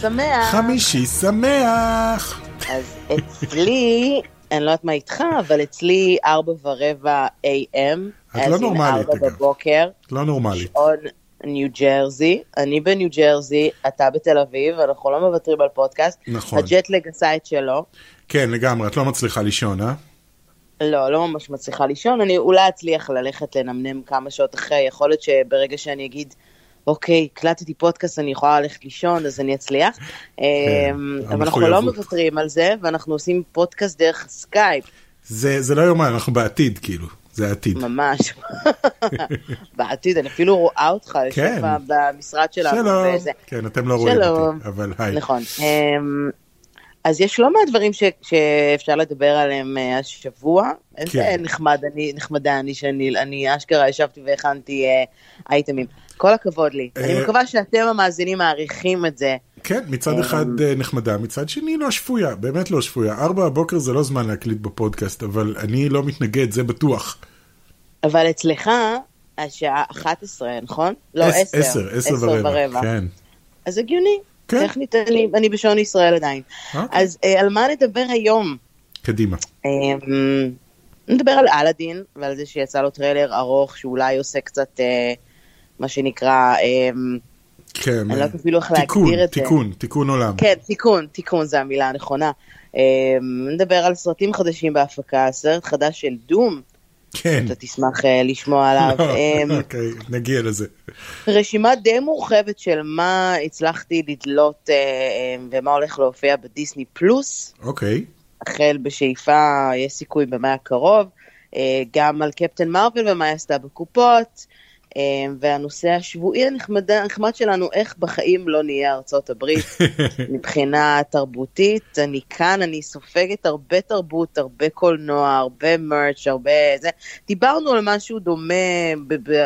שמח. חמישי שמח. אז אצלי, אני לא יודעת מה איתך, אבל אצלי ארבע ורבע AM. את לא נורמלית, אגב. בבוקר, לא נורמלית. שעון ניו ג'רזי, אני בניו ג'רזי, אתה בתל אביב, אנחנו לא מוותרים על פודקאסט. נכון. הג'טלג עשה את שלו. כן, לגמרי, את לא מצליחה לישון, אה? לא, לא ממש מצליחה לישון, אני אולי אצליח ללכת לנמנם כמה שעות אחרי, יכול להיות שברגע שאני אגיד, אוקיי, הקלטתי פודקאסט, אני יכולה ללכת לישון, אז אני אצליח. אמ, אבל אנחנו לא כן. מוותרים על זה, ואנחנו עושים פודקאסט דרך סקייפ, זה זה לא יאומן, אנחנו בעתיד, כאילו. זה העתיד. ממש. בעתיד, אני אפילו רואה אותך, כן. במשרד שלנו. שלום. וזה. כן, אתם לא רואים. אותי, אבל היי. נכון. אמ, אז יש לא מעט דברים ש- שאפשר לדבר עליהם אה, השבוע. איזה כן. נחמד אני, נחמדה אני, שאני אני אשכרה ישבתי והכנתי אה, אייטמים. כל הכבוד לי. אה, אני מקווה שאתם המאזינים מעריכים את זה. כן, מצד אחד אה, נחמדה, מצד שני לא שפויה, באמת לא שפויה. ארבע בבוקר זה לא זמן להקליט בפודקאסט, אבל אני לא מתנגד, זה בטוח. אבל אצלך השעה 11, נכון? לא, עש- 10. עשר, עשר ורבע. כן. אז הגיוני. כן. טכנית אני, אני בשעון ישראל עדיין. אוקיי. אז אה, על מה נדבר היום? קדימה. אמ, נדבר על אלאדין ועל זה שיצא לו טריילר ארוך שאולי עושה קצת אה, מה שנקרא, אמ, כן. אני לא יודעת אפילו איך תיקון, להגדיר את זה. תיקון, תיקון עולם. כן, תיקון, תיקון זה המילה הנכונה. אמ, נדבר על סרטים חדשים בהפקה, סרט חדש של דום, כן. אתה תשמח אה, לשמוע עליו. לא, אמ, אוקיי, נגיע לזה. רשימה די מורחבת של מה הצלחתי לדלות אה, אה, ומה הולך להופיע בדיסני פלוס. אוקיי. החל בשאיפה, יש סיכוי במאי הקרוב, אה, גם על קפטן מרוויל ומה היא עשתה בקופות, והנושא השבועי הנחמד, הנחמד שלנו, איך בחיים לא נהיה ארצות הברית מבחינה תרבותית. אני כאן, אני סופגת הרבה תרבות, הרבה קולנוע, הרבה מרץ', הרבה זה. דיברנו על משהו דומה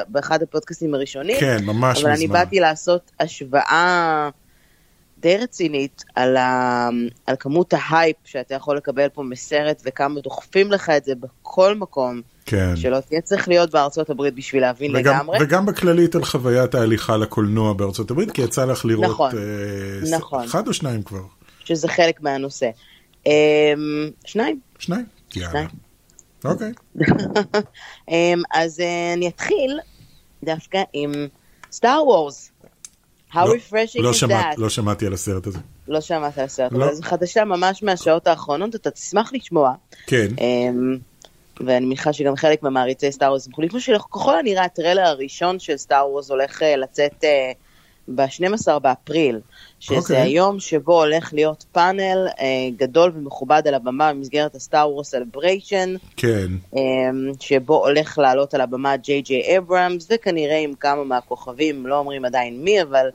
באחד הפודקאסטים הראשונים. כן, ממש אבל אני מזמן. באתי לעשות השוואה די רצינית על, ה... על כמות ההייפ שאתה יכול לקבל פה מסרט וכמה דוחפים לך את זה בכל מקום, כן. שלא תהיה צריך להיות בארצות הברית בשביל להבין וגם, לגמרי. וגם בכללית על חוויית ההליכה לקולנוע בארצות הברית, כי יצא לך לראות נכון, אה, נכון. אחד או שניים כבר? שזה חלק מהנושא. אמ, שניים. שניים? יאללה. שניים. אוקיי. אמ, אז אה, אני אתחיל דווקא עם סטאר וורס. How לא- refreshing לא is שמעת- that? לא שמעתי על הסרט הזה. לא שמעת על הסרט, לא. אבל זו חדשה ממש מהשעות האחרונות, אתה תשמח לשמוע. כן. אמ, ואני מניחה שגם חלק מהמעריצי סטאר וורס ישמחו לשמוע שככל הנראה הטריילר הראשון של סטאר וורס הולך אה, לצאת ב-12 באפריל, שזה אוקיי. היום שבו הולך להיות פאנל אה, גדול ומכובד על הבמה במסגרת הסטאר וורס Celebration, כן. שבו הולך לעלות על הבמה ג'יי ג'יי אברהמס, וכנראה עם כמה מהכוכבים, לא אומרים עדיין מי, אבל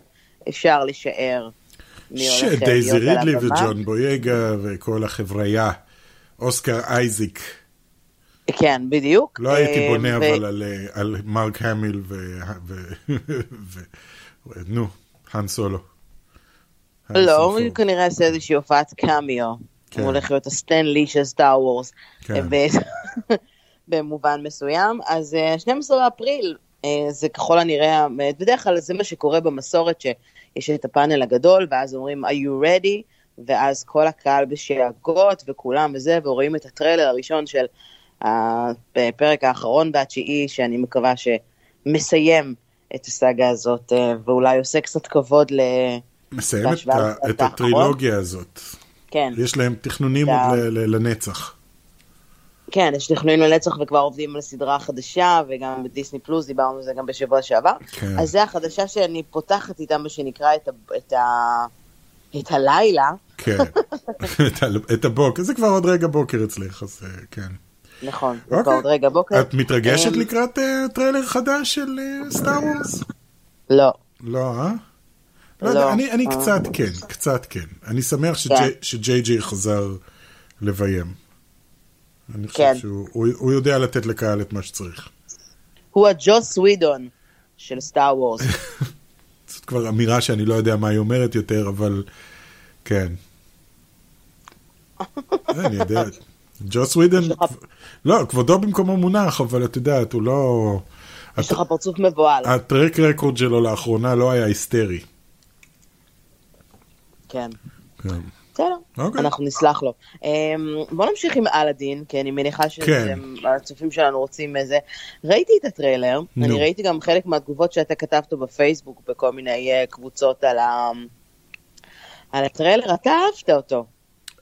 אפשר לשער מי הולך אה, שדייזי להיות על רידלי הבמה. וג'ון בויגה וכל החבריה. אוסקר אייזיק. כן, בדיוק. לא הייתי אה, בונה אבל על, אה, על מרק המיל ו... ו- ו- נו, האן סולו. לא, הוא. כנראה יעשה איזושהי הופעת קאמיו. כן. הוא הולך להיות הסטן לי של סטאר וורס. כן. ב- במובן מסוים. אז אה, 12 באפריל, אה, זה ככל הנראה, אה, בדרך כלל זה מה שקורה במסורת, שיש את הפאנל הגדול, ואז אומרים, are you ready? ואז כל הקהל בשאגות וכולם וזה, ורואים את הטריילר הראשון של הפרק האחרון והתשיעי, שאני מקווה שמסיים את הסאגה הזאת, אה, ואולי עושה קצת כבוד ל... מסיים את, ה- את. הטרילוגיה הזאת. כן. יש להם תכנונים עוד ל- ל- לנצח. כן, יש תכנונים לנצח וכבר עובדים על הסדרה החדשה, וגם בדיסני פלוס דיברנו על זה גם בשבוע שעבר. כן. אז זה החדשה שאני פותחת איתה, מה שנקרא, את, ה, את, ה, את הלילה, כן. את הבוקר, זה כבר עוד רגע בוקר אצלך, אז אה, כן. נכון, זה אוקיי. כבר עוד רגע בוקר. את מתרגשת אמ, לקראת אה, טריילר חדש של אה, סטאר וורס? לא. לא, אה? לא. לא יודע, אני, אני אה. קצת כן, קצת כן. אני שמח כן. שג'יי- שג'יי ג'יי חזר לביים. אני חושב כן. שהוא הוא, הוא יודע לתת לקהל את מה שצריך. הוא הג'וס ווידון של סטאר וורס. זאת כבר אמירה שאני לא יודע מה היא אומרת יותר, אבל כן. אני יודע. ג'וס ווידן, לא, כבודו במקומו מונח, אבל את יודעת, הוא לא... יש לך פרצוף מבוהל. הטרק רקורד שלו לאחרונה לא היה היסטרי. כן. כן. בסדר, אוקיי. אנחנו נסלח לו. אמ, בוא נמשיך עם אלאדין, כי אני מניחה כן. שהצופים שלנו רוצים איזה. ראיתי את הטריילר. אני ראיתי גם חלק מהתגובות שאתה כתבת בפייסבוק בכל מיני אה, קבוצות על ה... על הטריילר, אתה אהבת אותו.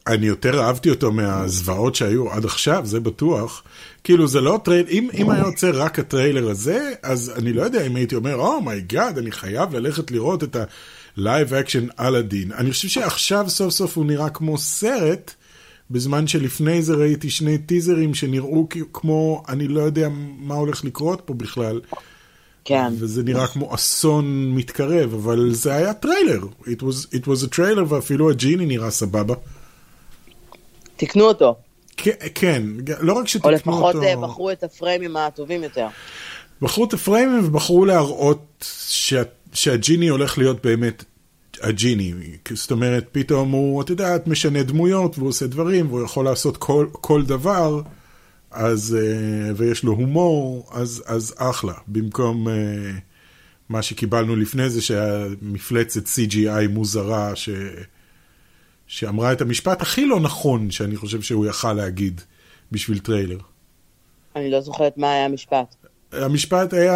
אני יותר אהבתי אותו מהזוועות שהיו עד עכשיו, זה בטוח. כאילו זה לא טריילר, אם, אם היה יוצא רק הטריילר הזה, אז אני לא יודע אם הייתי אומר, oh my god, אני חייב ללכת לראות את ה-live action אלאדין. אני חושב שעכשיו סוף סוף הוא נראה כמו סרט, בזמן שלפני זה ראיתי שני טיזרים שנראו כמו, אני לא יודע מה הולך לקרות פה בכלל. כן. וזה נראה כמו אסון מתקרב, אבל זה היה טריילר. It was, it was a trailer, ואפילו הג'יני נראה סבבה. תקנו אותו. כן, לא רק או שתקנו לפחות אותו, אה, בחרו את הפריימים הטובים יותר. בחרו את הפריימים ובחרו להראות שה, שהג'יני הולך להיות באמת הג'יני. זאת אומרת, פתאום הוא, את יודעת, משנה דמויות והוא עושה דברים והוא יכול לעשות כל, כל דבר, אז, אה, ויש לו הומור, אז, אז אחלה. במקום אה, מה שקיבלנו לפני זה, שהיה מפלצת CGI מוזרה, ש... שאמרה את המשפט הכי לא נכון שאני חושב שהוא יכל להגיד בשביל טריילר. אני לא זוכרת מה היה המשפט. המשפט היה,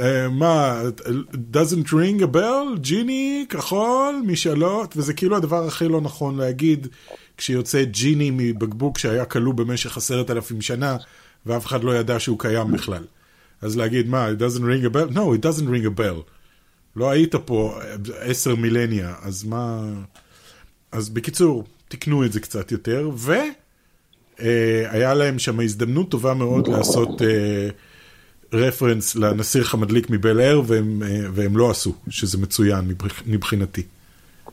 אה, מה, doesn't ring a bell, ג'יני, כחול, משאלות, וזה כאילו הדבר הכי לא נכון להגיד כשיוצא ג'יני מבקבוק שהיה כלוא במשך עשרת אלפים שנה, ואף אחד לא ידע שהוא קיים בכלל. אז להגיד, מה, it doesn't ring a bell? No, it doesn't ring a bell. לא היית פה עשר millennia, אז מה... אז בקיצור, תקנו את זה קצת יותר, והיה להם שם הזדמנות טובה מאוד לעשות רפרנס לנסיך המדליק מבל אר, והם, אה, והם לא עשו, שזה מצוין מבח- מבחינתי.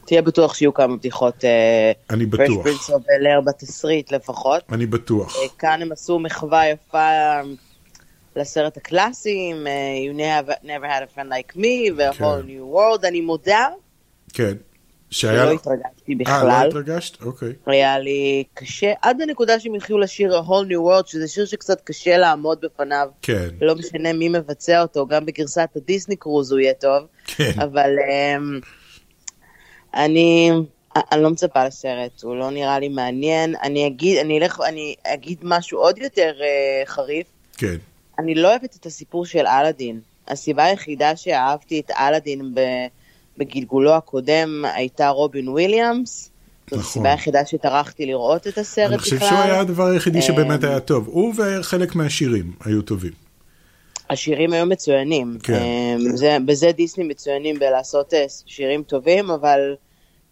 תהיה בטוח שיהיו כמה בדיחות אני בטוח. Fresh Prince of Bel-Air בתסריט לפחות. אני בטוח. אה, כאן הם עשו מחווה יפה לסרט הקלאסי, אה, You never, never had a friend like me, ו-whole כן. new world, אני מודה, כן. שהיה... לא התרגשתי אה, לא בכלל. התרגשת? אוקיי. היה לי קשה, עד הנקודה שהם התחילו לשיר a whole new world, שזה שיר שקצת קשה לעמוד בפניו. כן. לא משנה מי מבצע אותו, גם בגרסת הדיסני קרוז הוא יהיה טוב. כן. אבל אמ, אני, אני לא מצפה לסרט, הוא לא נראה לי מעניין. אני אגיד, אני אלך, אני אגיד משהו עוד יותר uh, חריף. כן. אני לא אוהבת את הסיפור של אלאדין. הסיבה היחידה שאהבתי את אלאדין ב, בגלגולו הקודם הייתה רובין וויליאמס. זאת נכון. הסיבה היחידה שטרחתי לראות את הסרט בכלל. אני חושב שהוא היה הדבר היחידי שבאמת אמ, היה טוב. הוא וחלק מהשירים היו טובים. השירים היו מצוינים. כן. אמ, זה, בזה דיסני מצוינים בלעשות אה, שירים טובים, אבל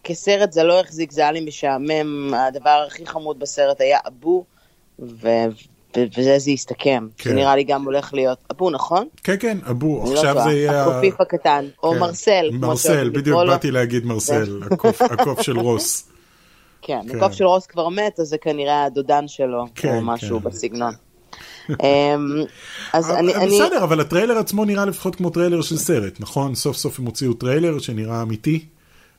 כסרט זה לא החזיק, זה היה לי משעמם. הדבר הכי חמוד בסרט היה אבו, ו... ו- וזה זה הסתכם. כן. נראה לי גם הולך להיות אבו, נכון? כן, כן, אבו, לא עכשיו טועה. זה יהיה... הקופיף הקטן, או כן. מרסל. כמו מרסל, שאוהבים בדיוק. באתי להגיד מרסל, הקוף- הקוף של רוס. כן, כן. הקוף של רוס כבר מת, אז זה כנראה הדודן שלו, כן, או משהו כן. בסגנון. אמ, אז אני... אני- בסדר, אבל הטריילר עצמו נראה לפחות כמו טריילר של סרט, נכון? סוף סוף הם הוציאו טריילר שנראה אמיתי,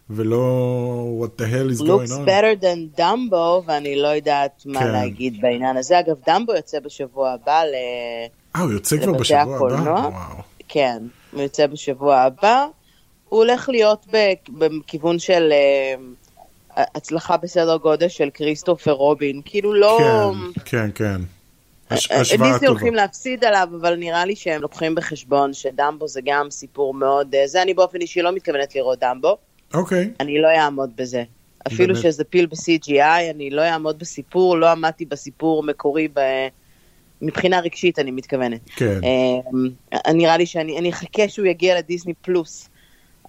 ולא what the hell is looks going on. better than דמבו, ואני לא יודעת מה כן. להגיד בעניין הזה. אגב, דמבו יוצא בשבוע הבא ל... אה, הוא יוצא כבר בשבוע הבא? וואו. כן, הוא יוצא בשבוע הבא. הוא הולך להיות בכיוון של אה, הצלחה בסדר גודל של כריסטופר רובין. כאילו לא... כן, כן, כן. אה, דיסני טובה. הולכים להפסיד עליו, אבל נראה לי שהם לוקחים בחשבון שדמבו זה גם סיפור מאוד... אה, זה אני באופן אישי לא מתכוונת לראות דמבו. אוקיי, אני לא אעמוד בזה. אפילו באמת? שזה פיל ב-CGI, אני לא אעמוד בסיפור, לא עמדתי בסיפור המקורי ב... מבחינה רגשית, אני מתכוונת. כן. אה, נראה לי שאני אני אחכה שהוא יגיע לדיסני פלוס,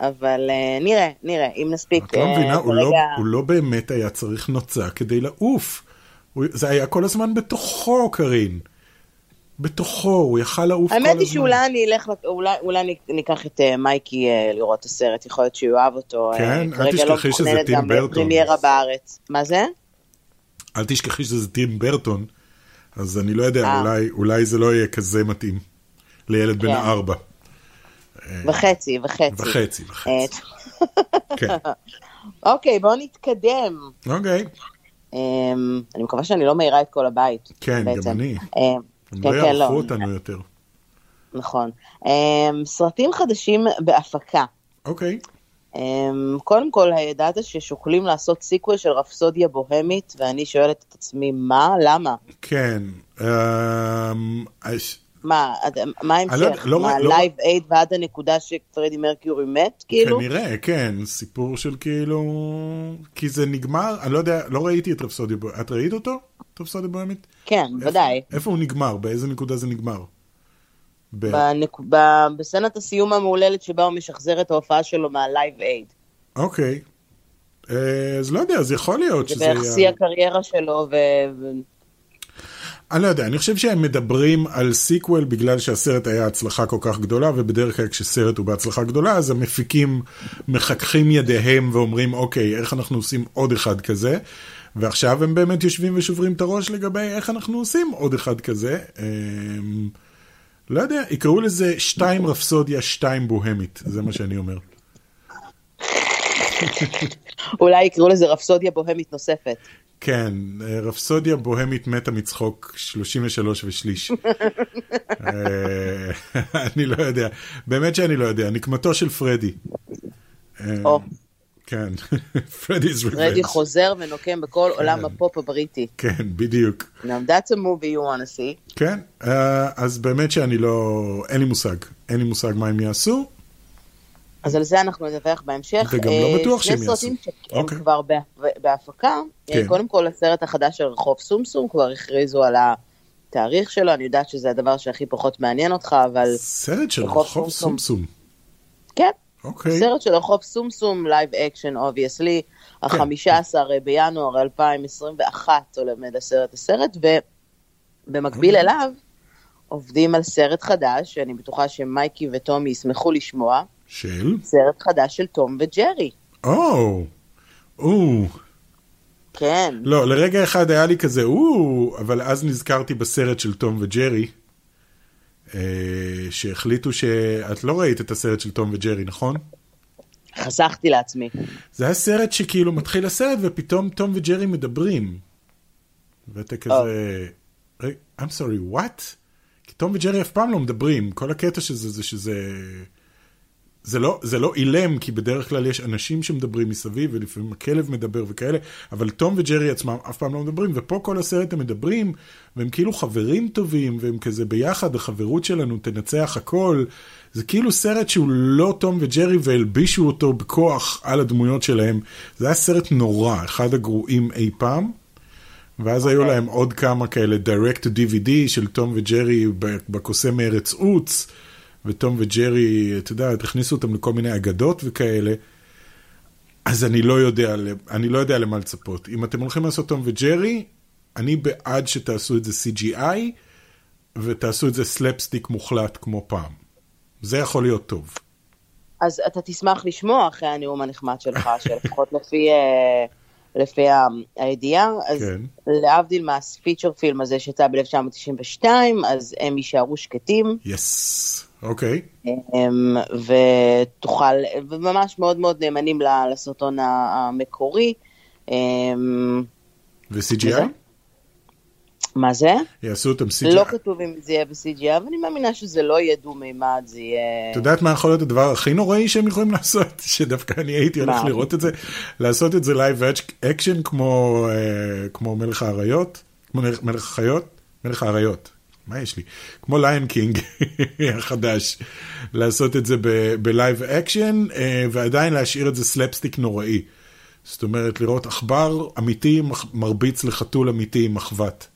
אבל אה, נראה, נראה, אם נספיק. את לא אה, מבינה, הוא לא- הוא לא באמת היה צריך נוצה כדי לעוף. הוא- זה היה כל הזמן בתוכו, קארין. בתוכו, הוא יכל לעוף כל הזמן. האמת היא שאולי אני אלך, אולי, אולי ניקח את אה, מייקי אה, לראות את הסרט, יכול להיות שהוא יאהב אותו. אה, כן? אל לא תשכחי שזה מתוכננת טים ברטון. פרמיירה בארץ. מה זה? אל תשכחי שזה טים ברטון, אז אני לא יודע. אולי, אולי זה לא יהיה כזה מתאים לילד בן כן. ארבע. וחצי, וחצי. וחצי, וחצי. כן. אוקיי, בואו נתקדם. אוקיי. אמ, אני מקווה שאני לא מעירה את כל הבית. כן, בעצם. גם אני. הם כן, לא כן, יערכו לא. אותנו יותר. נכון. אמ, סרטים חדשים בהפקה. אוקיי. אמ, קודם כל, ידעת ששוקלים לעשות סיקוול של רפסודיה בוהמית, ואני שואלת את עצמי, מה? למה? כן. מה, מה לא ההמשך? לא מה, ראי- לא- אייד ועד הנקודה שפרדי מרקיורי מת, כאילו? כנראה, כן, סיפור של כאילו... כי זה נגמר, אני לא יודע, לא ראיתי את רפסודיה בוהמית. את ראית אותו? את רפסודיה בוהמית? כן, ודאי. איפה הוא נגמר? באיזה נקודה זה נגמר? ב- בנק- ב- בסצנת הסיום המהוללת שבה הוא משחזר את ההופעה שלו מהלייב אייד. אוקיי. אה, אז לא יודע, אז יכול להיות זה שזה... בערך יהיה- שיא הקריירה שלו, ו... אני לא יודע, אני חושב שהם מדברים על sequel בגלל שהסרט היה הצלחה כל כך גדולה, ובדרך כלל כשסרט הוא בהצלחה גדולה, אז המפיקים מחככים ידיהם ואומרים, אוקיי, איך אנחנו עושים עוד אחד כזה? ועכשיו הם באמת יושבים ושוברים את הראש לגבי איך אנחנו עושים עוד אחד כזה. אמ, לא יודע, יקראו לזה שתיים רפסודיה, שתיים בוהמית, זה מה שאני אומר. אולי יקראו לזה רפסודיה בוהמית נוספת. כן, רפסודיה בוהמית מתה מצחוק 33 ושליש. אה, אני לא יודע, באמת שאני לא יודע, נקמתו של פרדי. אה. כן, פרדי's פרדי revenge. חוזר ונוקם בכל עולם הפופ הבריטי. כן, בדיוק. Now that's a movie you want to see. כן, אה, אז באמת שאני לא, אין לי מושג. אין לי מושג מה הם יעשו. אז על זה אנחנו נדווח בהמשך. וגם לא אה, בטוח שהם שני יעשו. סרטים שהם אוקיי. כבר בה- בהפקה. אה, כן. קודם כל, הסרט החדש של רחוב סומסום, כבר הכריזו על התאריך שלו, אני יודעת שזה הדבר שהכי פחות מעניין אותך, אבל סרט של רחוב סומסום. סומסום. כן, אוקיי. סרט של רחוב סומסום, live action, obviously, כן. החמישה עשר בינואר 2021 עומד הסרט הסרט, ובמקביל אוקיי. אליו עובדים על סרט חדש, שאני בטוחה שמייקי וטומי ישמחו לשמוע, של? סרט חדש של תום וג'רי. או, או. כן, לא, לרגע אחד היה לי כזה, או, אבל אז נזכרתי בסרט של תום וג'רי, אה, שהחליטו ש... את לא ראית את הסרט של תום וג'רי, נכון? חסכתי לעצמי. זה היה סרט שכאילו מתחיל הסרט ופתאום תום וג'רי מדברים. ואתה כזה, רגע, I'm sorry, what? כי תום וג'רי אף פעם לא מדברים, כל הקטע שזה זה שזה... זה לא, זה לא אילם, כי בדרך כלל יש אנשים שמדברים מסביב, ולפעמים הכלב מדבר וכאלה, אבל תום וג'רי עצמם אף פעם לא מדברים, ופה כל הסרט הם מדברים, והם כאילו חברים טובים, והם כזה ביחד, החברות שלנו תנצח הכל. זה כאילו סרט שהוא לא תום וג'רי, והלבישו אותו בכוח על הדמויות שלהם. זה היה סרט נורא, אחד הגרועים אי פעם. ואז היו להם עוד כמה כאלה direct to DVD של תום וג'רי בקוסם מארץ עוץ, ותום וג'רי, אתה יודע, הכניסו אותם לכל מיני אגדות וכאלה. אז אני לא יודע, אני לא יודע למה לצפות. אם אתם הולכים לעשות תום וג'רי, אני בעד שתעשו את זה CGI, ותעשו את זה סלפסטיק מוחלט כמו פעם. זה יכול להיות טוב. אז אתה תשמח לשמוע אחרי הנאום הנחמד שלך, שלפחות לפי, אה, לפי הידיעה, אז כן. להבדיל מה feature film הזה שיצא ב-1992, אז הם יישארו שקטים, yes, אוקיי. הם, ותוכל, וממש מאוד מאוד נאמנים לסרטון המקורי. הם, ו-CGI? מה זה? יעשו אותם CGI? לא כתוב אם זה יהיה ב-CGI, אבל אני מאמינה שזה לא יהיה דו-מימד, זה יהיה... את יודעת מה יכול להיות הדבר הכי נוראי שהם יכולים לעשות? שדווקא אני הייתי הולך? לראות את זה, לעשות את זה live action כמו, אה, כמו מלך האריות, כמו מלך- החיות, מלך האריות, מה יש לי? כמו Lion King החדש, לעשות את זה ב live action אה, ועדיין להשאיר את זה סלפסטיק נוראי. זאת אומרת, לראות עכבר אמיתי מרביץ לחתול אמיתי עם מחבת.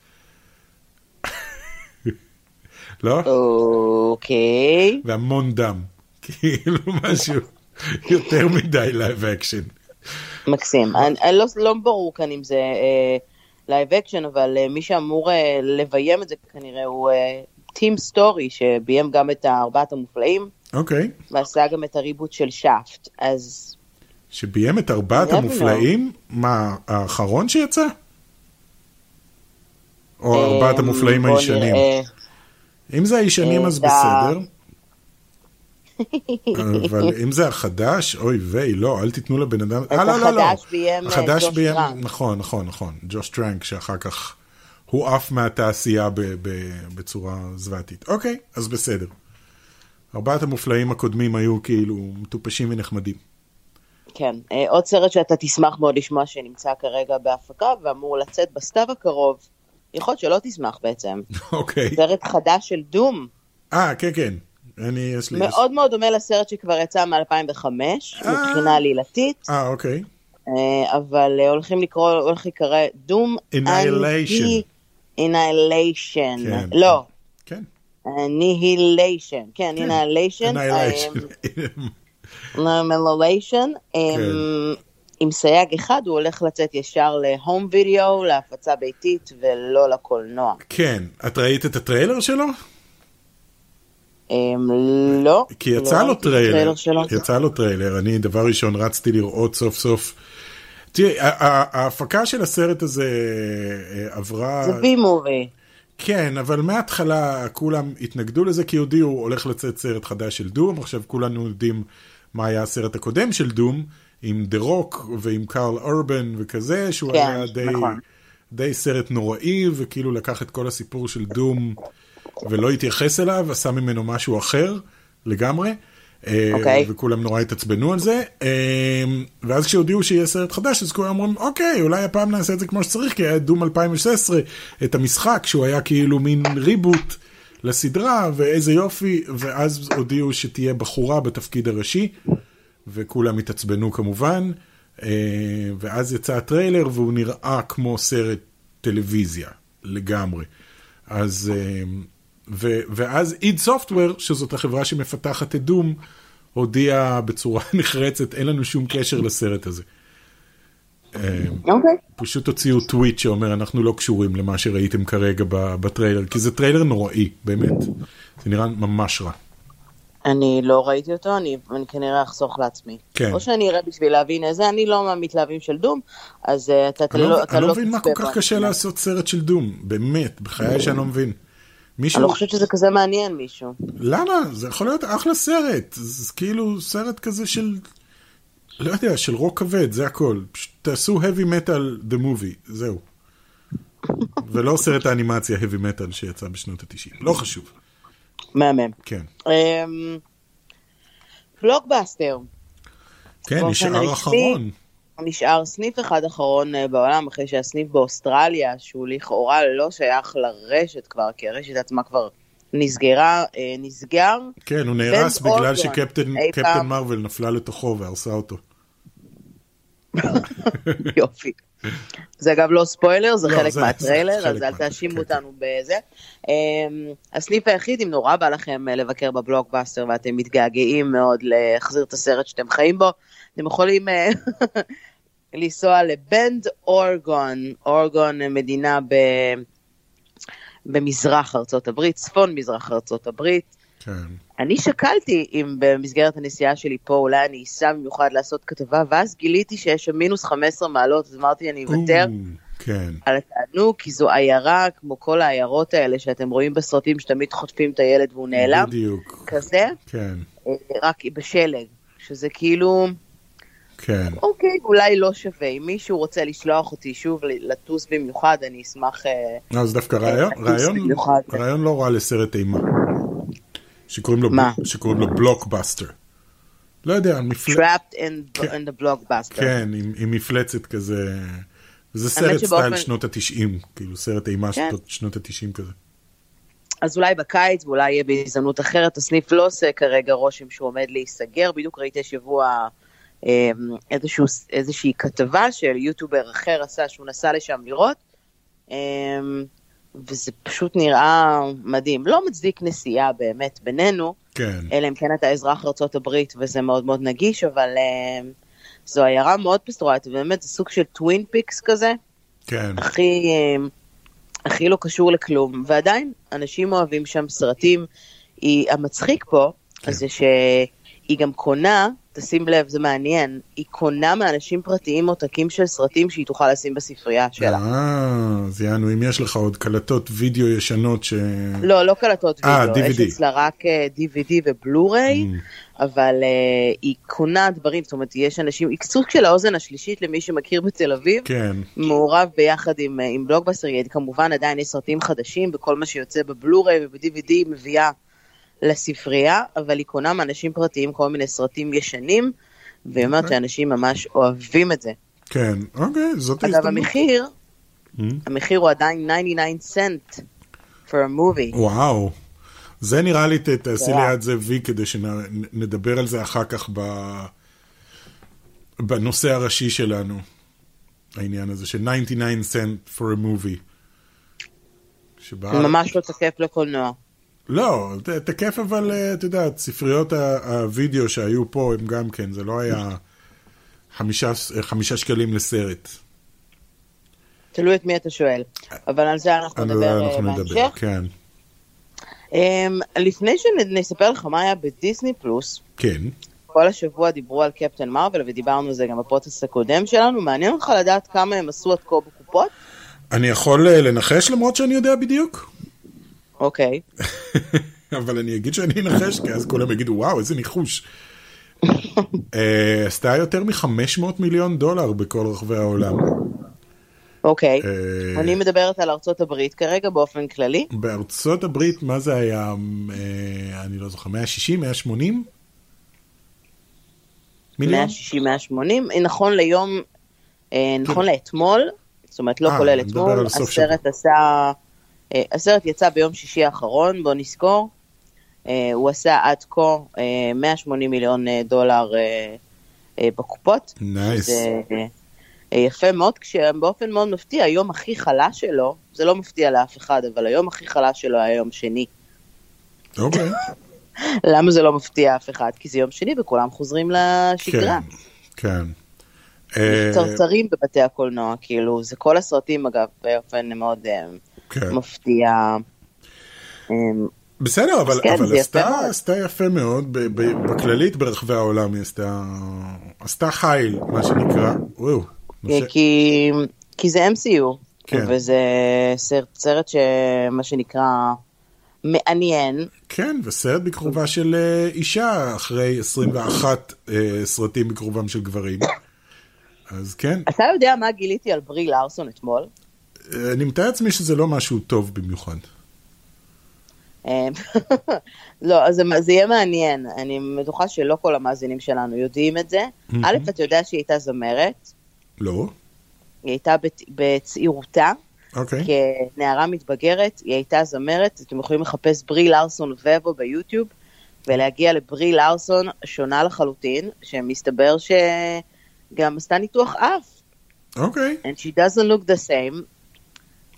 לא? אוקיי. והמון דם. כאילו משהו יותר מדי live action. מקסים. אני, לא, לא ברור כאן אם זה live action, אבל אה, מי שאמור אה, לביים את זה כנראה הוא טים סטורי, שביים גם את ארבעת המופלאים, אוקיי. ועשה גם את ה reboot של Shaft. אז שביים את ארבעת המופלאים? מה, האחרון שיצא? או ארבעת אה, המופלאים הישנים? אם זה הישנים אה, אז את ה- בסדר. אבל אם זה החדש, אוי ויי, לא, אל תיתנו לבן אדם... את אה, לא, לא, לא. החדש ביים, אה, ג'וש טראנק. נכון, נכון, נכון. ג'וש טראנק, שאחר כך הוא עף מהתעשייה בצורה זוועתית. אוקיי, אז בסדר. ארבעת המופלאים הקודמים היו כאילו מטופשים ונחמדים. כן, אה, עוד סרט שאתה תשמח מאוד לשמוע שנמצא כרגע בהפקה ואמור לצאת בסתיו הקרוב. יכול להיות שלא תשמח בעצם. אוקיי. סרט חדש של Doom. אה, כן, כן. אני, יש לי... מאוד מאוד דומה לסרט שכבר יצא מ-2005, אה. מבחינה עלילתית, אה, אוקיי. אה, אבל אה, הולכים לקרוא, הולך להיקרא Doom... Annihilation. Annihilation. כן. לא, כן. Annihilation. כן, Annihilation. Annihilation. עם סייג אחד, הוא הולך לצאת ישר ל home video, להפצה ביתית ולא לקולנוע. כן. את ראית את הטריילר שלו? אמ, לא. כי יצא לא לו את הטריילר טריילר. יצא לו טריילר. אני דבר ראשון רצתי לראות סוף סוף. תראי, ההפקה של הסרט הזה אה, עברה... זה B movie. כן, אבל מההתחלה כולם התנגדו לזה כי הודיעו הולך לצאת סרט חדש של Doom, עכשיו כולנו יודעים מה היה הסרט הקודם של Doom, עם דה רוק ועם קארל אורבן וכזה, שהוא כן, היה די, נכון. די סרט נוראי, וכאילו לקח את כל הסיפור של Doom ולא התייחס אליו, עשה ממנו משהו אחר לגמרי. אה, אוקיי. וכולם נורא התעצבנו על זה, אה, ואז כשהודיעו שיהיה סרט חדש, אז כולם אומרים, אוקיי, אולי הפעם נעשה את זה כמו שצריך, כי היה את דום 2016, את המשחק, שהוא היה כאילו מין ריבוט לסדרה, ואיזה יופי, ואז הודיעו שתהיה בחורה בתפקיד הראשי, וכולם התעצבנו כמובן, אה, ואז יצא הטריילר, והוא נראה כמו סרט טלוויזיה, לגמרי. אז, אה, ו, ואז id Software, שזאת החברה שמפתחת את Doom, הודיעה בצורה נחרצת, אין לנו שום קשר לסרט הזה. אה, אוקיי. פשוט הוציאו טוויט שאומר, אנחנו לא קשורים למה שראיתם כרגע בטריילר, כי זה טריילר נוראי, באמת. זה נראה ממש רע. אני לא ראיתי אותו, אני, אני כנראה אחסוך לעצמי. כן. או שאני אראה בשביל להבין איזה, אני לא מהמתלהבים של Doom, אז uh, אתה, אתה לא, לא, אתה אני לא לא מבין מה תצפה כל כך. קשה לעשות סרט של דום, באמת, בחיי שאני לא מבין. מישהו, אני לא חושבת שזה כזה מעניין מישהו. למה? זה יכול להיות אחלה סרט. זה כאילו סרט כזה של, לא יודע, של רוק כבד, זה הכל. פשוט תעשו heavy metal the movie, זהו. ולא סרט האנימציה heavy metal שיצא בשנות ה-90. לא חשוב. מהמם. כן. אמ, בלוקבאסטר, כן, נשאר. אחרון. נשאר סניף אחד אחרון אה, בעולם, אחרי שהסניף באוסטרליה, שהוא לכאורה לא שייך לרשת כבר, כי הרשת עצמה כבר נסגרה, אה, נסגר. כן, הוא נהרס בגלל. ש Captain. Marvel נפלה לתוכו והרסה אותו. יופי. זה אגב לא ספוילר, זה לא, חלק זה- מהטריילר, זה אז אל תאשימו כן, אותנו בזה. אמ, הסניף היחיד, אם נורא בא לכם אה, לבקר בבלוקבאסטר ואתם מתגעגעים מאוד להחזיר את הסרט שאתם חיים בו, אתם יכולים אה, לנסוע לבנד אורגון, אורגון אה, מדינה ב... במזרח ארצות הברית, צפון מזרח ארצות הברית. כן. אני שקלתי אם במסגרת הנסיעה שלי פה אולי אני אסע במיוחד לעשות כתבה, ואז גיליתי שיש שם מינוס 15 מעלות, אז אמרתי אני אוותר או, כן. על התענוג, כי זו עיירה כמו כל העיירות האלה שאתם רואים בסרטים שתמיד חוטפים את הילד והוא נעלם, בדיוק. כזה, כן. אה, רק בשלג, שזה כאילו, כן. אוקיי, אולי לא שווה, אם מישהו רוצה לשלוח אותי שוב לטוס במיוחד, אני אשמח... אה, אז דווקא רעיון, לטוס רעיון, במיוחד. רעיון לא רע לסרט אימה. שקוראים לו, מה? שקוראים לו בלוקבאסטר. לא יודע, מפל... Trapped in, כן. in the blockbuster. כן, עם, עם מפלצת כזה. זה סרט שבאופן- סטייל שנות התשעים, כאילו סרט אימה כן. שנות- התשעים כזה. אז אולי בקיץ, ואולי יהיה בהזדמנות אחרת, הסניף לא עושה כרגע רושם שהוא עומד להיסגר. בדיוק ראיתי השבוע אה, איזשהו, איזושהי כתבה של יוטובר אחר עשה, שהוא נסע לשם לראות, אה, וזה פשוט נראה מדהים. לא מצדיק נסיעה באמת בינינו, כן, אלא אם כן אתה אזרח הברית וזה מאוד מאוד נגיש, אבל אה, זו עיירה מאוד פסטורלית, ובאמת זה סוג של Twin Peaks כזה. כן, הכי, אה, הכי לא קשור לכלום, ועדיין אנשים אוהבים שם סרטים. היא, המצחיק פה, כן. זה שהיא גם קונה, תשים לב, זה מעניין, היא קונה מאנשים פרטיים עותקים של סרטים שהיא תוכל לשים בספרייה שלה. אה, אז יענו, אם יש לך עוד קלטות וידאו ישנות ש... לא, לא קלטות אה, וידאו, יש DVD. אצלה רק אה, DVD ובלו-ריי, Mm. אבל אה, היא קונה דברים, זאת אומרת, יש אנשים, היא סוג של האוזן השלישית למי שמכיר בתל אביב, כן, מעורב ביחד עם, אה, עם בלוגבאסטר, כמובן עדיין יש סרטים חדשים בכל מה שיוצא בבלו-ריי וב-DVD מביאה לספרייה, אבל היא קונה מאנשים פרטיים כל מיני סרטים ישנים, והיא אומרת אוקיי. שאנשים ממש אוהבים את זה. כן, אוקיי, זאת אגב, ההזדמנות. המחיר, Mm. המחיר הוא עדיין 99 סנט for a movie. וואו. זה נראה לי, תעשי. ליד זה וי כדי שנדבר על זה אחר כך ב... בנושא הראשי שלנו. העניין הזה של 99 cent for a movie. שבה... ממש לא תקף לקולנוע. לא, תקף אבל, אה, את יודעת, ספריות ה- הוידאו שהיו פה הם גם כן, זה לא היה חמישה, חמישה שקלים לסרט. תלוי את מי אתה שואל. אבל על זה אנחנו נדבר אה, נדבר, בהמשך. כן. אמ, לפני שנספר לך מה היה בדיסני פלוס, כן. כל השבוע דיברו על קפטן מרוויל ודיברנו על זה גם בפודקאסט הקודם שלנו. מעניין אותך לדעת כמה הם עשו עד כה בקופות? אני יכול אה, לנחש למרות שאני יודע בדיוק? אוקיי. אבל אני אגיד שאני אנחש, כי אז כולם יגידו, וואו, איזה ניחוש. אה, עשתה יותר מ-500 מיליון דולר בכל רחבי העולם. אוקיי. אה, אני מדברת על ארצות הברית כרגע באופן כללי. בארצות הברית, מה זה היה? אה, אני לא זוכר, 160, 180? מיליון? 160, 180. אה, נכון ליום, נכון לאתמול, זאת אומרת לא כולל אתמול, הסרט עשה, הסרט יצא ביום שישי האחרון, בוא נזכור. אה, הוא עשה עד כה אה, 180 מיליון אה, דולר אה, אה, בקופות. נייס. אה, יפה מאוד, כשבאופן מאוד מפתיע, היום הכי חלש שלו, זה לא מפתיע לאף אחד, אבל היום הכי חלש שלו היה יום שני. אוקיי. למה זה לא מפתיע אף אחד? כי זה יום שני וכולם חוזרים לשגרה. כן. אה, צרצרים בבתי הקולנוע, כאילו, זה כל הסרטים אגב, באופן מאוד אה, כן. מפתיע. אה, בסדר, אבל, כן, אבל זה יפה עשתה. עשתה יפה מאוד, ב, ב, בכללית ברחבי העולם היא עשתה, עשתה חיל, מה שנקרא. וואו, נושא- כי, כי זה MCU, כן. וזה סרט, סרט שמה שנקרא מעניין, כן, וסרט בכרובה של אה, אישה, אחרי 21 אה, סרטים בכרובם של גברים. אז כן, אתה יודע מה גיליתי על ברי לארסון אתמול? אני מתאר לעצמי שזה לא משהו טוב במיוחד. אה, לא, אז זה, זה יהיה מעניין, אני בטוחה שלא כל המאזינים שלנו יודעים את זה. א', אתה יודע שהיא הייתה זמרת, לא? היא הייתה בצ- בצעירותה, אוקיי. כנערה מתבגרת, היא הייתה זמרת, אתם יכולים לחפש ברי לארסון ובו ביוטיוב, ולהגיע לברי לארסון שונה לחלוטין, שמסתבר שגם עשתה ניתוח אף, אוקיי. and she doesn't look the same,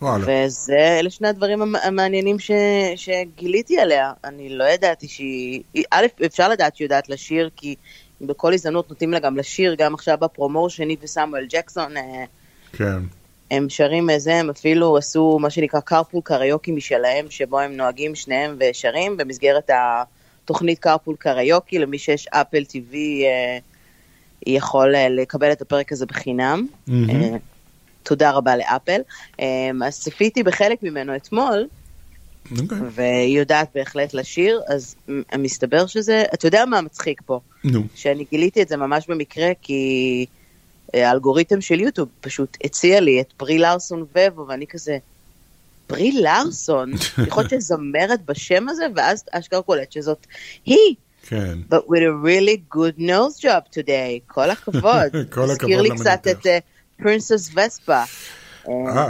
וואלה. וזה, אלה שני הדברים המ- המעניינים ש, שגיליתי עליה. אני לא ידעתי שהיא, היא- א', אפשר לדעת שהיא יודעת לשיר, כי בכל הזדמנות נותנים לה גם לשיר, גם עכשיו בפרומושן, היא וסמואל ג'קסון, אה, כן. הם שרים איזה, הם אפילו עשו מה שנקרא קרפול קריוקי משלהם, שבו הם נוהגים שניהם ושרים במסגרת התוכנית קרפול קריוקי, למי שיש אפל TV אה, יכול אה, לקבל את הפרק הזה בחינם. מהמם. תודה רבה לאפל. אה, אז צפיתי בחלק ממנו אתמול, אוקיי. והיא יודעת בהחלט לשיר, אז מסתבר שזה, אתה יודע מה מצחיק פה? נו. שאני גיליתי את זה ממש במקרה, כי אה, האלגוריתם של יוטיוב פשוט הציע לי את ברי לארסון ובו, ואני כזה, ברי לארסון? יכול להיות שזמרת בשם הזה, ואז אשכרה קולט שזאת היא, כן. but with a really good nose job today, כל הכבוד. כל הכבוד הזכיר לי קצת למנתח. את פרינסס וספה.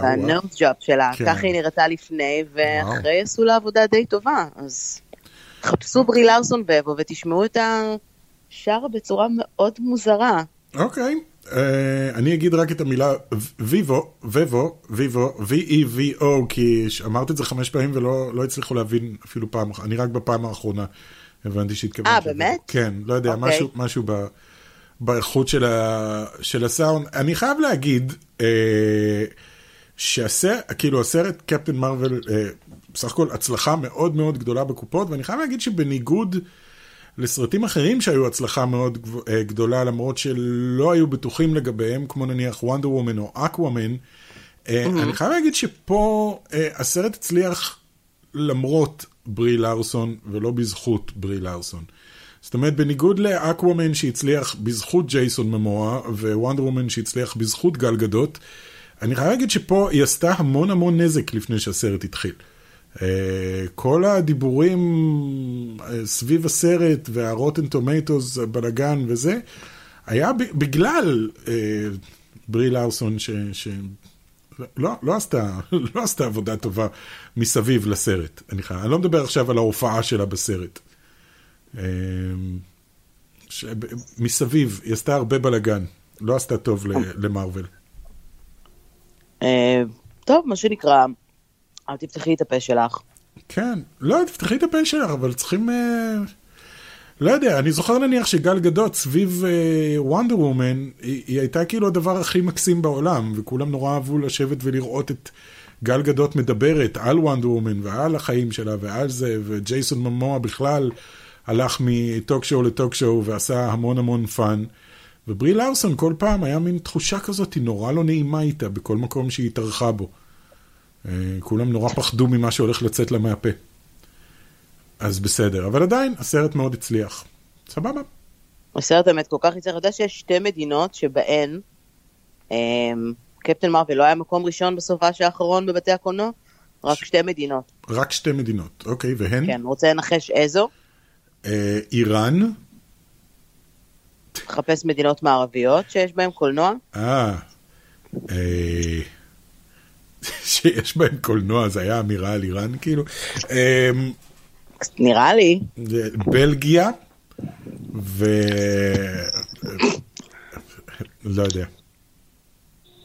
והנוס ג'וב שלה, כן. ככה היא נראתה לפני, ואחרי עשו לה עבודה די טובה, אז חפשו ברי לארסון ובו ותשמעו את השרה בצורה מאוד מוזרה. אוקיי. אה, אני אגיד רק את המילה ויבו, ויבו, ויבו, V-E-V-O, כי אמרתי את זה חמש פעמים ולא לא הצליחו להבין אפילו פעם אחת. אני רק בפעם האחרונה הבנתי שהתכוונתי. אה. באמת? כן, לא יודע, אוקיי. משהו ב, באיכות של, ה, של הסאונד. אני חייב להגיד, אה, שהסרט, כאילו הסרט קפטן מרוויל, אה, בסך הכל הצלחה מאוד מאוד גדולה בקופות, ואני חייב להגיד שבניגוד לסרטים אחרים שהיו הצלחה מאוד אה, גדולה, למרות שלא היו בטוחים לגביהם, כמו נניח וונדר וומן או אקוואמן, אה, אני חייב להגיד שפה אה, הסרט הצליח למרות ברי לארסון ולא בזכות ברי לארסון. זאת אומרת, בניגוד לאקוואמן שהצליח בזכות ג'ייסון ממואה, ווונדר וומן שהצליח בזכות גל גדות, אני חייב להגיד שפה היא עשתה המון המון נזק לפני שהסרט התחיל. אה, כל הדיבורים אה, סביב הסרט והרוטן טומטוס, בלאגן וזה, היה בגלל אה, ברי לארסון, ש... ש... לא, לא, עשתה, לא עשתה עבודה טובה מסביב לסרט. אני, חי- אני לא מדבר עכשיו על ההופעה שלה בסרט. אה, ש... מסביב, היא עשתה הרבה בלאגן. לא עשתה טוב ל- למרוויל. אה, טוב, מה שנקרא, אל תפתחי את הפה שלך. כן, לא, תפתחי את הפה שלך, אבל צריכים... אה, לא יודע, אני זוכר נניח שגל גדות סביב Wonder אה, Woman, היא, היא הייתה כאילו הדבר הכי מקסים בעולם, וכולם נורא אהבו לשבת ולראות את גל גדות מדברת על Wonder Woman ועל החיים שלה ועל זה, וג'ייסון ממוע בכלל הלך מ talk show ל talk show ועשה המון המון fun. וברי לארסון כל פעם היה מין תחושה כזאת, היא נורא לא נעימה איתה בכל מקום שהיא התארחה בו. אה, כולם נורא פחדו ממה שהולך לצאת לה מהפה. אז בסדר, אבל עדיין הסרט מאוד הצליח. סבבה. הסרט באמת כל כך יצטרך, אתה יודע שיש שתי מדינות שבהן אמ, קפטן מרוויל לא היה מקום ראשון בסופש האחרון בבתי הקולנוע? רק ש- שתי מדינות. רק שתי מדינות, אוקיי, והן? כן, רוצה לנחש איזו? אה, איראן, חפש מדינות מערביות שיש בהן קולנוע. אה, אה, שיש בהם קולנוע, זה היה אמירה על איראן, כאילו. אה, נראה לי. בלגיה, ו... לא יודע.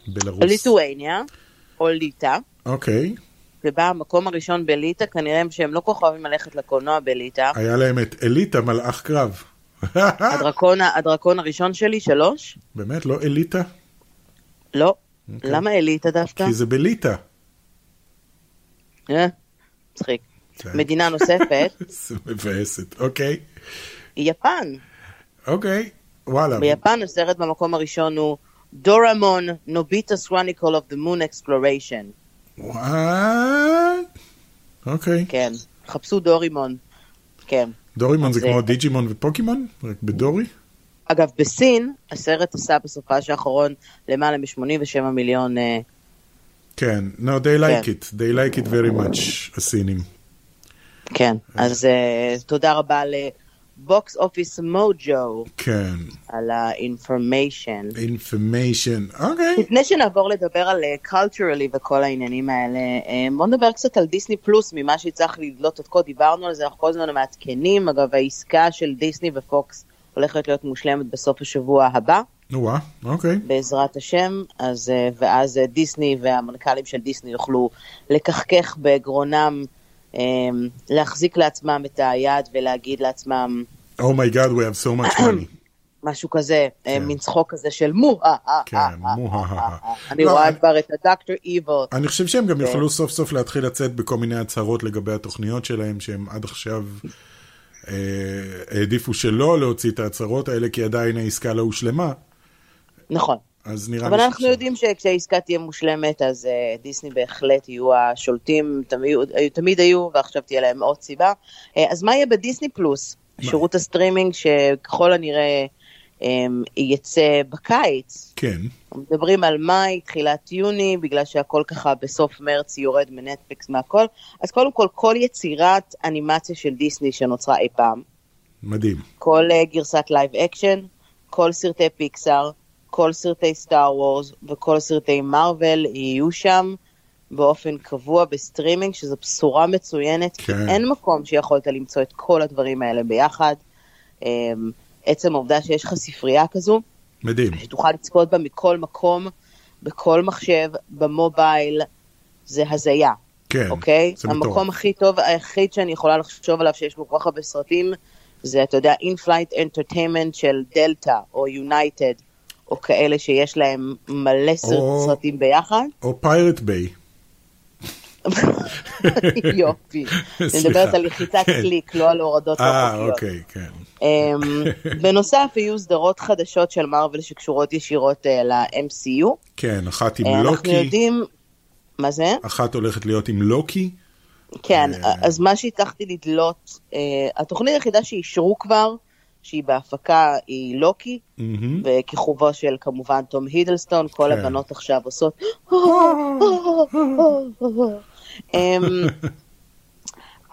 בלרוס. ליטואניה, או ליטא, אוקיי. ובה המקום הראשון בליטא, כנראה שהם לא כל כך אוהבים ללכת לקולנוע בליטא. היה להם את אליטה, מלאך קרב. הדרקון, הדרקון הראשון שלי, שלוש? באמת, לא אליטה? לא. אוקיי. למה אליטא דווקא? כי זה בליטא. אה, מצחיק. כן. מדינה נוספת זה מבאסת, אוקיי. היא יפן. אוקיי, וואלה. ביפן הסרט במקום הראשון הוא דורמון נוביטס כרוניקל of the moon exploration. וואט? אוקיי. כן, חפשו דורימון. כן. דורימון זה כמו אה, דיג'ימון ופוקימון? רק בדורי? אגב, בסין הסרט עשה בסופש האחרון למעלה מ-87 מיליון. אה, כן. No, they like כן. it. They like it very much, הסינים. כן, אז אה, תודה רבה ל Box Office Mojo כן. על ה information. information. אוקיי. לפני שנעבור לדבר על קולטורלי וכל העניינים האלה, אה, בוא נדבר קצת על Disney Plus, ממה שהצלחת לדלות עד כה, דיברנו על זה, אנחנו כל הזמן מעדכנים, אגב העסקה של דיסני ופוקס הולכת להיות מושלמת בסוף השבוע הבא, נו וואה, אוקיי. בעזרת השם, אז, אה, ואז אה, דיסני והמנכ"לים של דיסני יוכלו לכחכך בגרונם, אה, להחזיק לעצמם את היד ולהגיד לעצמם Oh my god, we have so much money. משהו כזה, אה, כן. מין צחוק כזה של מו, אה, כן, מו. אה. אני לא, רואה אני- כבר את הדוקטור איבל. אני חושב שהם גם. יוכלו סוף סוף להתחיל לצאת בכל מיני הצהרות לגבי התוכניות שלהם, שהם עד עכשיו אה, העדיפו שלא להוציא את ההצהרות האלה, כי עדיין העסקה לא הושלמה. נכון. אז נראה אבל לי אנחנו יודעים שכשהעסקה תהיה מושלמת, אז אה, דיסני בהחלט יהיו השולטים, תמיד, היו- תמיד היו, ועכשיו תהיה להם עוד סיבה. אה, אז מה יהיה בדיסני פלוס? מה? שירות הסטרימינג שככל הנראה אמ, יצא בקיץ. כן, מדברים על מאי, תחילת יוני, בגלל שהכל ככה בסוף מרץ יורד מנטפליקס מהכל. אז קודם כל, כל יצירת אנימציה של דיסני שנוצרה אי פעם, מדהים. כל אה, גרסת live action, כל סרטי פיקסאר, כל סרטי סטאר וורס וכל סרטי מארוול יהיו שם באופן קבוע בסטרימינג, שזו בשורה מצוינת, כי כן. אין מקום שיכולת למצוא את כל הדברים האלה ביחד. אמ, עצם העובדה שיש לך ספרייה כזו, מדהים. שתוכל לצפות בה מכל מקום, בכל מחשב, במובייל, זה הזיה. כן, אוקיי? זה המקום מטורף. הכי טוב, היחיד שאני יכולה לחשוב עליו שיש בו כל כך הרבה סרטים, זה, אתה יודע, in-flight entertainment של דלתא, או יונייטד, או כאלה שיש להם מלא או- סרטים ביחד. או Pirate Bay. יופי. אני. מדברת על לחיצת כן. קליק, לא על הורדות אה. אוקיי, כן. אמ, בנוסף, יהיו סדרות חדשות של מארוול שקשורות ישירות אה, ל-MCU. כן, אחת עם אה, אנחנו לוקי, יודעים... מה זה? אחת הולכת להיות עם לוקי. כן, אה, אז מה שהצלחתי לדלות, התוכנית היחידה שאישרו כבר, שהיא בהפקה, היא לוקי, מהמם. וכיכובו של כמובן תום הידלסטון, כל כן. הבנות עכשיו עושות...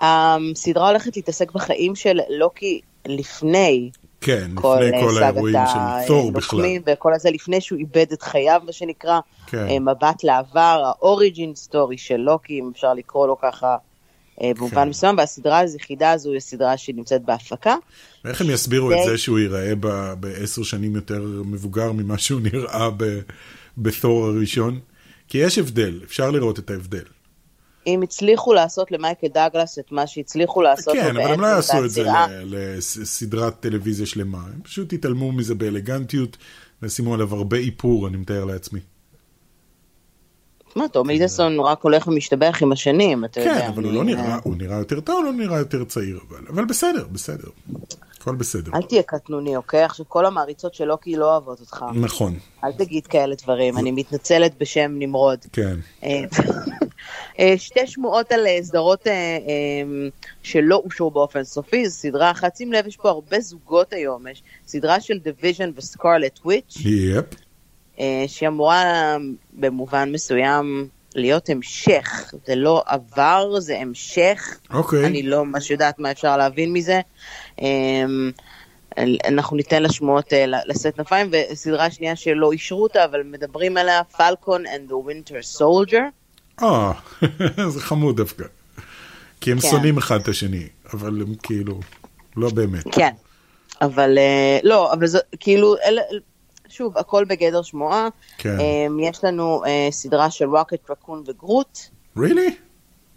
הסדרה הולכת להתעסק בחיים של לוקי לפני כן, כל לפני כל סאגת האירועים של תור בכלל. הנוקמים וכל הזה, לפני שהוא איבד את חייו, מה שנקרא, כן. אה, מבט לעבר, האוריג'ין סטורי של לוקי, אם אפשר לקרוא לו ככה, אה, במובן כן. מסוים, והסדרה היחידה הזו היא סדרה שנמצאת בהפקה. ואיך הם יסבירו את זה שהוא ייראה ב- בעשר שנים יותר מבוגר ממה שהוא נראה ב- בתור הראשון? כי יש הבדל, אפשר לראות את ההבדל. אם הצליחו לעשות למייקל דאגלס את מה שהצליחו לעשות כן, אבל הם לא יעשו את זה לסדרת טלוויזיה שלמה, הם פשוט יתעלמו מזה באלגנטיות וישימו עליו הרבה איפור, אני מתאר לעצמי. מה, תום הידלסון רק הולך ומשתבח עם השנים, אתה יודע. כן, אבל הוא לא נראה, הוא נראה יותר טוב, הוא לא נראה יותר צעיר, אבל- אבל בסדר, בסדר. הכל בסדר. אל תהיה קטנוני, אוקיי? עכשיו כל המעריצות של לוקי לא אוהבות אותך. נכון, אל תגיד כאלה דברים, אני מתנצלת בשם נמרוד. כן. אה, אה, שתי שמועות על אה, סדרות שלא אושרו באופן סופי, זו סדרה אחת, שים לב, יש פה הרבה זוגות היום, יש סדרה של The Vision ו Scarlet Witch, yep. אה, שהיא אמורה במובן מסוים להיות המשך, זה לא עבר, זה המשך, אוקיי. אני לא ממש יודעת מה אפשר להבין מזה. אמ, אנחנו ניתן לשמועות אה, לשאת כנפיים, וסדרה שנייה שלא אישרו אותה, אבל מדברים עליה, Falcon and the Winter Soldier. אה, זה חמוד דווקא. כי הם כן. שונאים אחד את השני, אבל הם כאילו, לא באמת. כן, אבל אה, לא, אבל זה כאילו, אלה, שוב, הכל בגדר שמועה. כן. אמ, יש לנו אה, סדרה של רוקט, רקון וגרוט, really?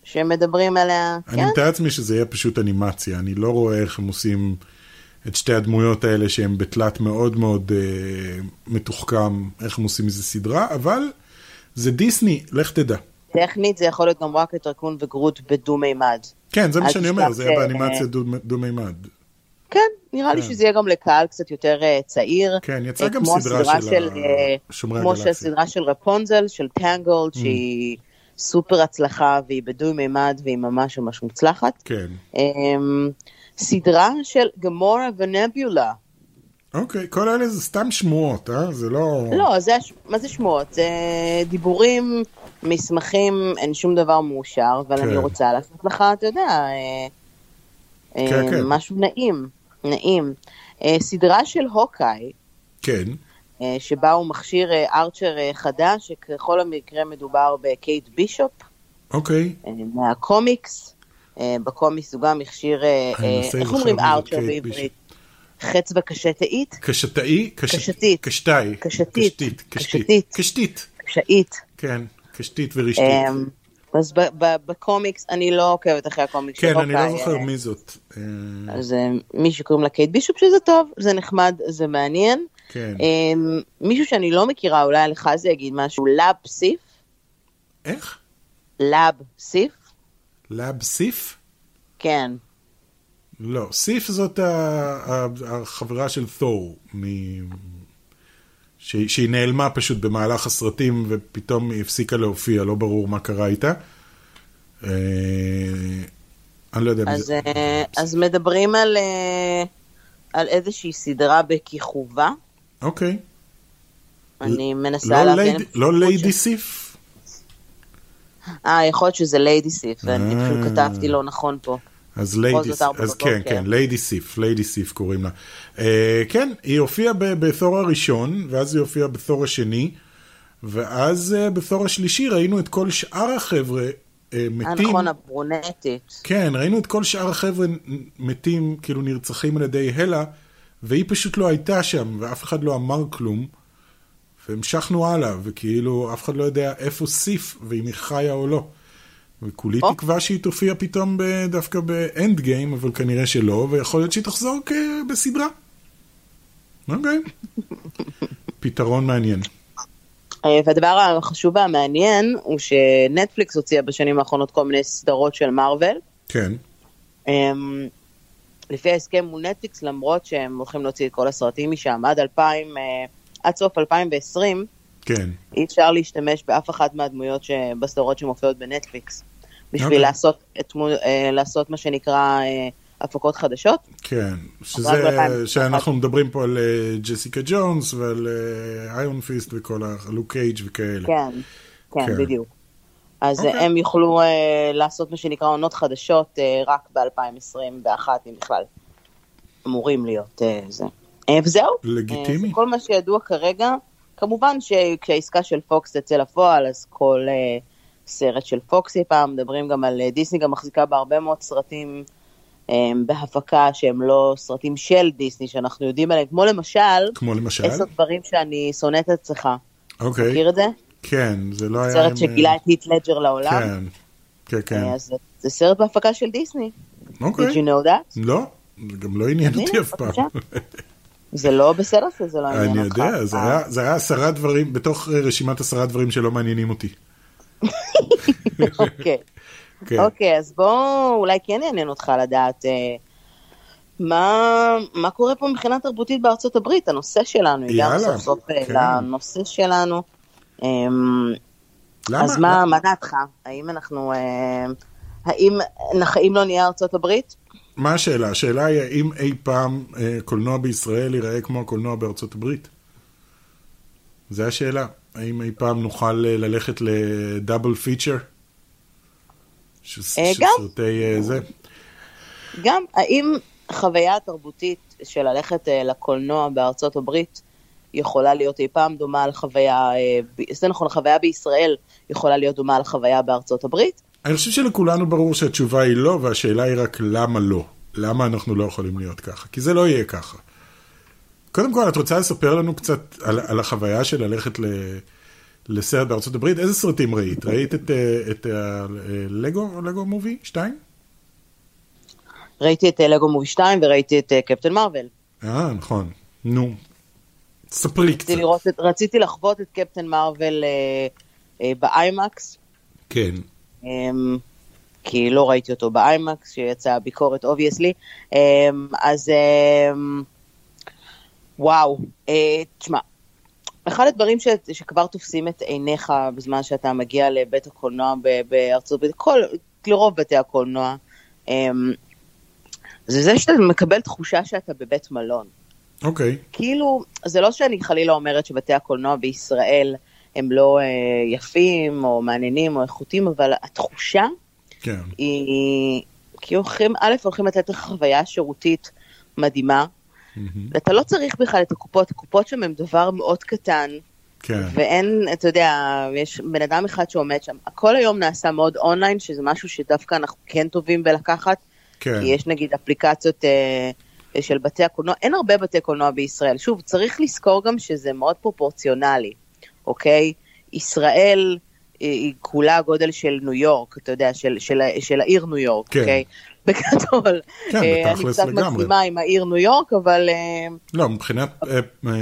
שמדברים עליה, אני כן, מתאר לעצמי שזה יהיה פשוט אנימציה, אני לא רואה איך הם עושים את שתי הדמויות האלה שהן בתלת מאוד מאוד אה, מתוחכם, איך הם עושים מזה סדרה, אבל זה דיסני, לך תדע. טכנית זה יכול להיות גם רוקט, רקון וגרוט בדו-מימד. כן, זה מה שאני אומר, זה יהיה ש- באנימציה דו- דו-מימד. כן, נראה לי כן. שזה יהיה גם לקהל קצת יותר אה, צעיר. כן, יצא אה, גם סדרה הסדרה של אה, שומרי כמו הגלקסיה. Mm. שהסדרה של רפונזל, של טנגולד, שהיא סופר הצלחה והיא בדוי מימד והיא ממש ממש מוצלחת. כן. אמ, סדרה של גמורה ונביולה. אוקיי, כל אלה זה סתם שמועות, אה? זה לא... לא, זה, מה זה שמועות? זה דיבורים, מסמכים, אין שום דבר מאושר, אבל כן. אני רוצה לעשות לך, אתה יודע, אה, אה, כן, כן. משהו נעים, נעים. אה, סדרה של הוקאי, כן, אה, שבה הוא מכשיר אה, ארצ'ר חדש, שככל המקרה מדובר בקייט בישופ, אוקיי. מהקומיקס. בקומיקס הוא גם הכשיר, איך אומרים archer בעברית? חץ וקשתאית? קשתאי? קש- קשתית. קשתאי. קשתית. קשתית. קשתית. קשתית. כן, קשתית ורשתית. אז בקומיקס, אני לא עוקבת אחרי הקומיקס כן, אני לא זוכר אה, מי זאת. אה, אז אה, מישהו קוראים לה קייט בישופ, שזה טוב, זה נחמד, זה מעניין. כן. אמ, מישהו שאני לא מכירה, אולי לך זה יגיד משהו, ליידי סיף, איך? לאב סיף, לאב סיף? כן. לא, סיף זאת החברה של תור, מ- שהיא שהיא נעלמה פשוט במהלך הסרטים ופתאום היא הפסיקה להופיע, לא ברור מה קרה איתה. אה, אני לא יודע אז, זה. אה, אז מדברים על, אה, על איזושהי סדרה בכיכובה, אוקיי. אני מנסה לא להבין. לא ליידי סיף? אה, יכול להיות שזה ליידי סיף, ואני אה. פשוט כתבתי לא נכון פה. אז ליידי, ארבע אז. כן, כן, ליידי סיף, ליידי סיף קוראים לה. אה, כן, היא הופיעה בתור הראשון, ואז היא הופיעה בתור השני, ואז אה, בתור השלישי ראינו את כל שאר החבר'ה אה, מתים. נכון, הברונטית. כן, ראינו את כל שאר החבר'ה מתים, כאילו נרצחים על ידי הלה, והיא פשוט לא הייתה שם, ואף אחד לא אמר כלום. והמשכנו הלאה, וכאילו אף אחד לא יודע איפה סיף, ואם היא חיה או לא. וכולי או. תקווה שהיא תופיע פתאום ב- דווקא באנד גיים, אבל כנראה שלא, ויכול להיות שהיא תחזור בסדרה. אוקיי. פתרון מעניין. אה, והדבר החשוב והמעניין הוא שנטפליקס הוציאה בשנים האחרונות כל מיני סדרות של מארוול. כן, אמ, לפי ההסכם מול נטפליקס, למרות שהם הולכים להוציא את כל הסרטים משם עד 2000, אה, עד סוף 2020, כן. אי אפשר להשתמש באף אחת מהדמויות בסדרות שמופיעות בנטפליקס. בשביל אוקיי. לעשות, את, אה, לעשות מה שנקרא אה, הפקות חדשות. כן, שזה, ב-2021. שאנחנו מדברים פה על אה, ג'סיקה ג'ונס ועל איון פיסט וכל ה... לוק קייג' וכאלה. כן, כן, כן. בדיוק. אז אוקיי. הם יוכלו אה, לעשות מה שנקרא עונות חדשות אה, רק ב-2021, אם בכלל. אמורים להיות אה, זה. אה, וזהו. לגיטימי. אה, זה כל מה שידוע כרגע. כמובן שכשהעסקה של פוקס תצא לפועל, אז כל אה, סרט של פוקס יהיה פעם, מדברים גם על אה, דיסני, גם מחזיקה בהרבה מאוד סרטים אה, בהפקה שהם לא סרטים של דיסני, שאנחנו יודעים עליהם, כמו למשל, כמו למשל? עשר דברים שאני שונאת אצלך. אוקיי. מכיר את זה? כן, זה לא היה... סרט עם, שגילה אה, את היט לג'ר לעולם. כן, כן, כן. אז זה- זה סרט בהפקה של דיסני. אוקיי. Did you know that? לא, זה גם לא עניין אותי אף פעם. זה לא בסדר שזה לא עניין אני אותך. יודע, זה אה, היה- זה היה עשרה דברים, בתוך אה, רשימת עשרה דברים שלא מעניינים אותי. אוקיי. כן. אוקיי, אז בוא, אולי כן יעניין אותך לדעת אה, מה, מה קורה פה מבחינה תרבותית בארצות הברית, הנושא שלנו, הגענו סוף סוף אה, כן. לנושא שלנו. אמ, למה? אז מה, מה דעתך? האם אנחנו, אה, האם, האם לא נהיה ארצות הברית? מה השאלה? השאלה היא האם אי פעם אה, קולנוע בישראל ייראה כמו הקולנוע בארצות הברית? זה השאלה. האם אי פעם נוכל אה, ללכת לדאבל פיצ'ר? ש- אה, גם. סרטי אה, זה? גם, האם החוויה התרבותית של ללכת לקולנוע בארצות הברית יכולה להיות אי פעם דומה לחוויה, זה נכון, החוויה בישראל יכולה להיות דומה לחוויה בארצות הברית? אני חושב שלכולנו ברור שהתשובה היא לא, והשאלה היא רק למה לא. למה אנחנו לא יכולים להיות ככה? כי זה לא יהיה ככה. קודם כל, את רוצה לספר לנו קצת על, על החוויה של ללכת ל, לסרט בארצות הברית? איזה סרטים ראית? ראית את, אה, את אה, לגו, מובי 2? ראיתי את אה, Lego Movie 2 וראיתי את אה, קפטן מארוול. אה, נכון. נו. ספרי קצת. רציתי, לראות את, רציתי לחוות את קפטן מארוול אה, אה, באיימקס, כן. אה, כי לא ראיתי אותו באיימקס, שיצאה ביקורת obviously. אה, אז אה, וואו, אה, תשמע, אחד הדברים ש, שכבר תופסים את עיניך בזמן שאתה מגיע לבית הקולנוע בארצות הברית, כל, לרוב בתי הקולנוע, אה, זה זה שאתה מקבל תחושה שאתה בבית מלון. אוקיי. כאילו, זה לא שאני חלילה אומרת שבתי הקולנוע בישראל הם לא אה, יפים או מעניינים או איכותיים, אבל התחושה כן. היא, כי הולכים, א', הולכים לתת לך חוויה שירותית מדהימה, מהמם. ואתה לא צריך בכלל את הקופות, הקופות שם הם דבר מאוד קטן, כן. ואין, אתה יודע, יש בן אדם אחד שעומד שם, הכל היום נעשה מאוד אונליין, שזה משהו שדווקא אנחנו כן טובים בלקחת, כן. כי יש נגיד אפליקציות אה, של בתי הקולנוע, אין הרבה בתי קולנוע בישראל. שוב, צריך לזכור גם שזה מאוד פרופורציונלי, אוקיי? ישראל היא, היא כולה הגודל של ניו יורק, אתה יודע, של, של, של העיר ניו יורק, כן. אוקיי? בגדול. כן, אה, אני בתכלס קצת לגמרי. מגזימה עם העיר ניו יורק, אבל אה, לא, מבחינת אה, אה,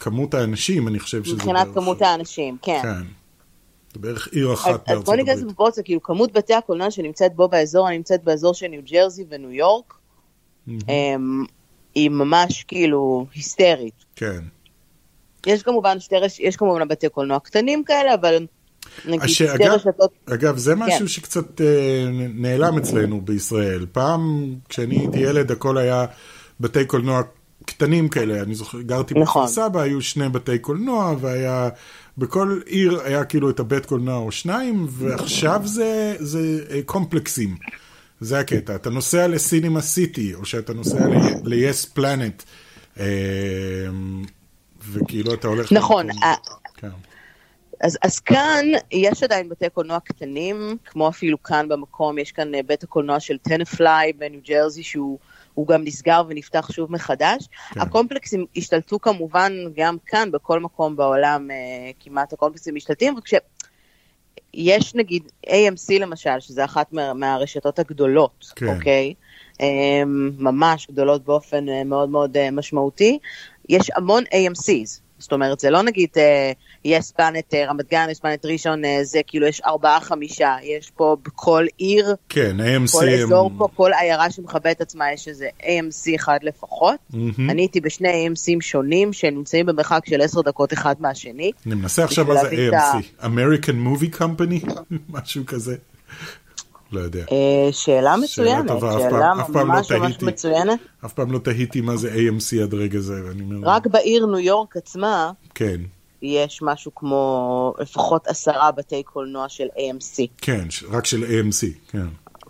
כמות האנשים, אני חושב שזה מבחינת כמות האנשים, כן. כן. זה בערך עיר אז, אחת אז בארצות בוא ניכנס הברית. לפרופורציה, כאילו כמות בתי הקולנוע שנמצאת בו באזור, אני נמצאת באזור של ניו ג'רזי וניו יורק. אמ, היא ממש כאילו היסטרית. כן. יש כמובן שתי רש... יש כמובן בתי קולנוע קטנים כאלה, אבל נגיד שתי אגב- רשתות, אגב, זה משהו כן. שקצת אה, נעלם אצלנו בישראל. פעם, כשאני הייתי ילד, הכל היה בתי קולנוע קטנים כאלה. אני זוכר, גרתי נכון. בכפר סבא, היו שני בתי קולנוע, והיה... בכל עיר היה כאילו את הבית קולנוע או שניים, ועכשיו זה, זה אה, קומפלקסים. זה הקטע. אתה נוסע לסינימה סיטי, או שאתה נוסע ל-yes planet, אה, וכאילו אתה הולך... נכון, למקום- ה- כן. אז, אז כאן יש עדיין בתי קולנוע קטנים, כמו אפילו כאן במקום, יש כאן אה, בית הקולנוע של טנפליי בניו ג'רזי, שהוא הוא גם נסגר ונפתח שוב מחדש. כן. הקומפלקסים השתלטו כמובן גם כאן, בכל מקום בעולם אה, כמעט הקומפלקסים משתלטים, רק שיש נגיד AMC למשל, שזה אחת מה, מהרשתות הגדולות, כן. אוקיי? אה, ממש גדולות באופן אה, מאוד מאוד אה, משמעותי. יש המון AMCs, זאת אומרת, זה לא נגיד אה, יש פלנט אה, רמת גן, יש פלנט ראשון, אה, זה כאילו יש ארבעה חמישה, יש פה בכל עיר, כן, AMC כל. אזור פה, כל עיירה שמכבדת את עצמה יש איזה AMC אחד לפחות. מהמם. אני הייתי בשני AMCים שונים שנמצאים במרחק של עשר דקות אחד מהשני. אני מנסה עכשיו מה זה את AMC, American Movie Company, משהו כזה. לא יודע. אה, שאלה מצוינת, טובה, אף שאלה אף פעם לא ממש ממש תהיתי. מצוינת. אף פעם לא תהיתי מה זה AMC עד רגע זה, ואני אומר, רק בעיר ניו יורק עצמה כן, יש משהו כמו לפחות עשרה בתי קולנוע של AMC. כן, רק של AMC, כן.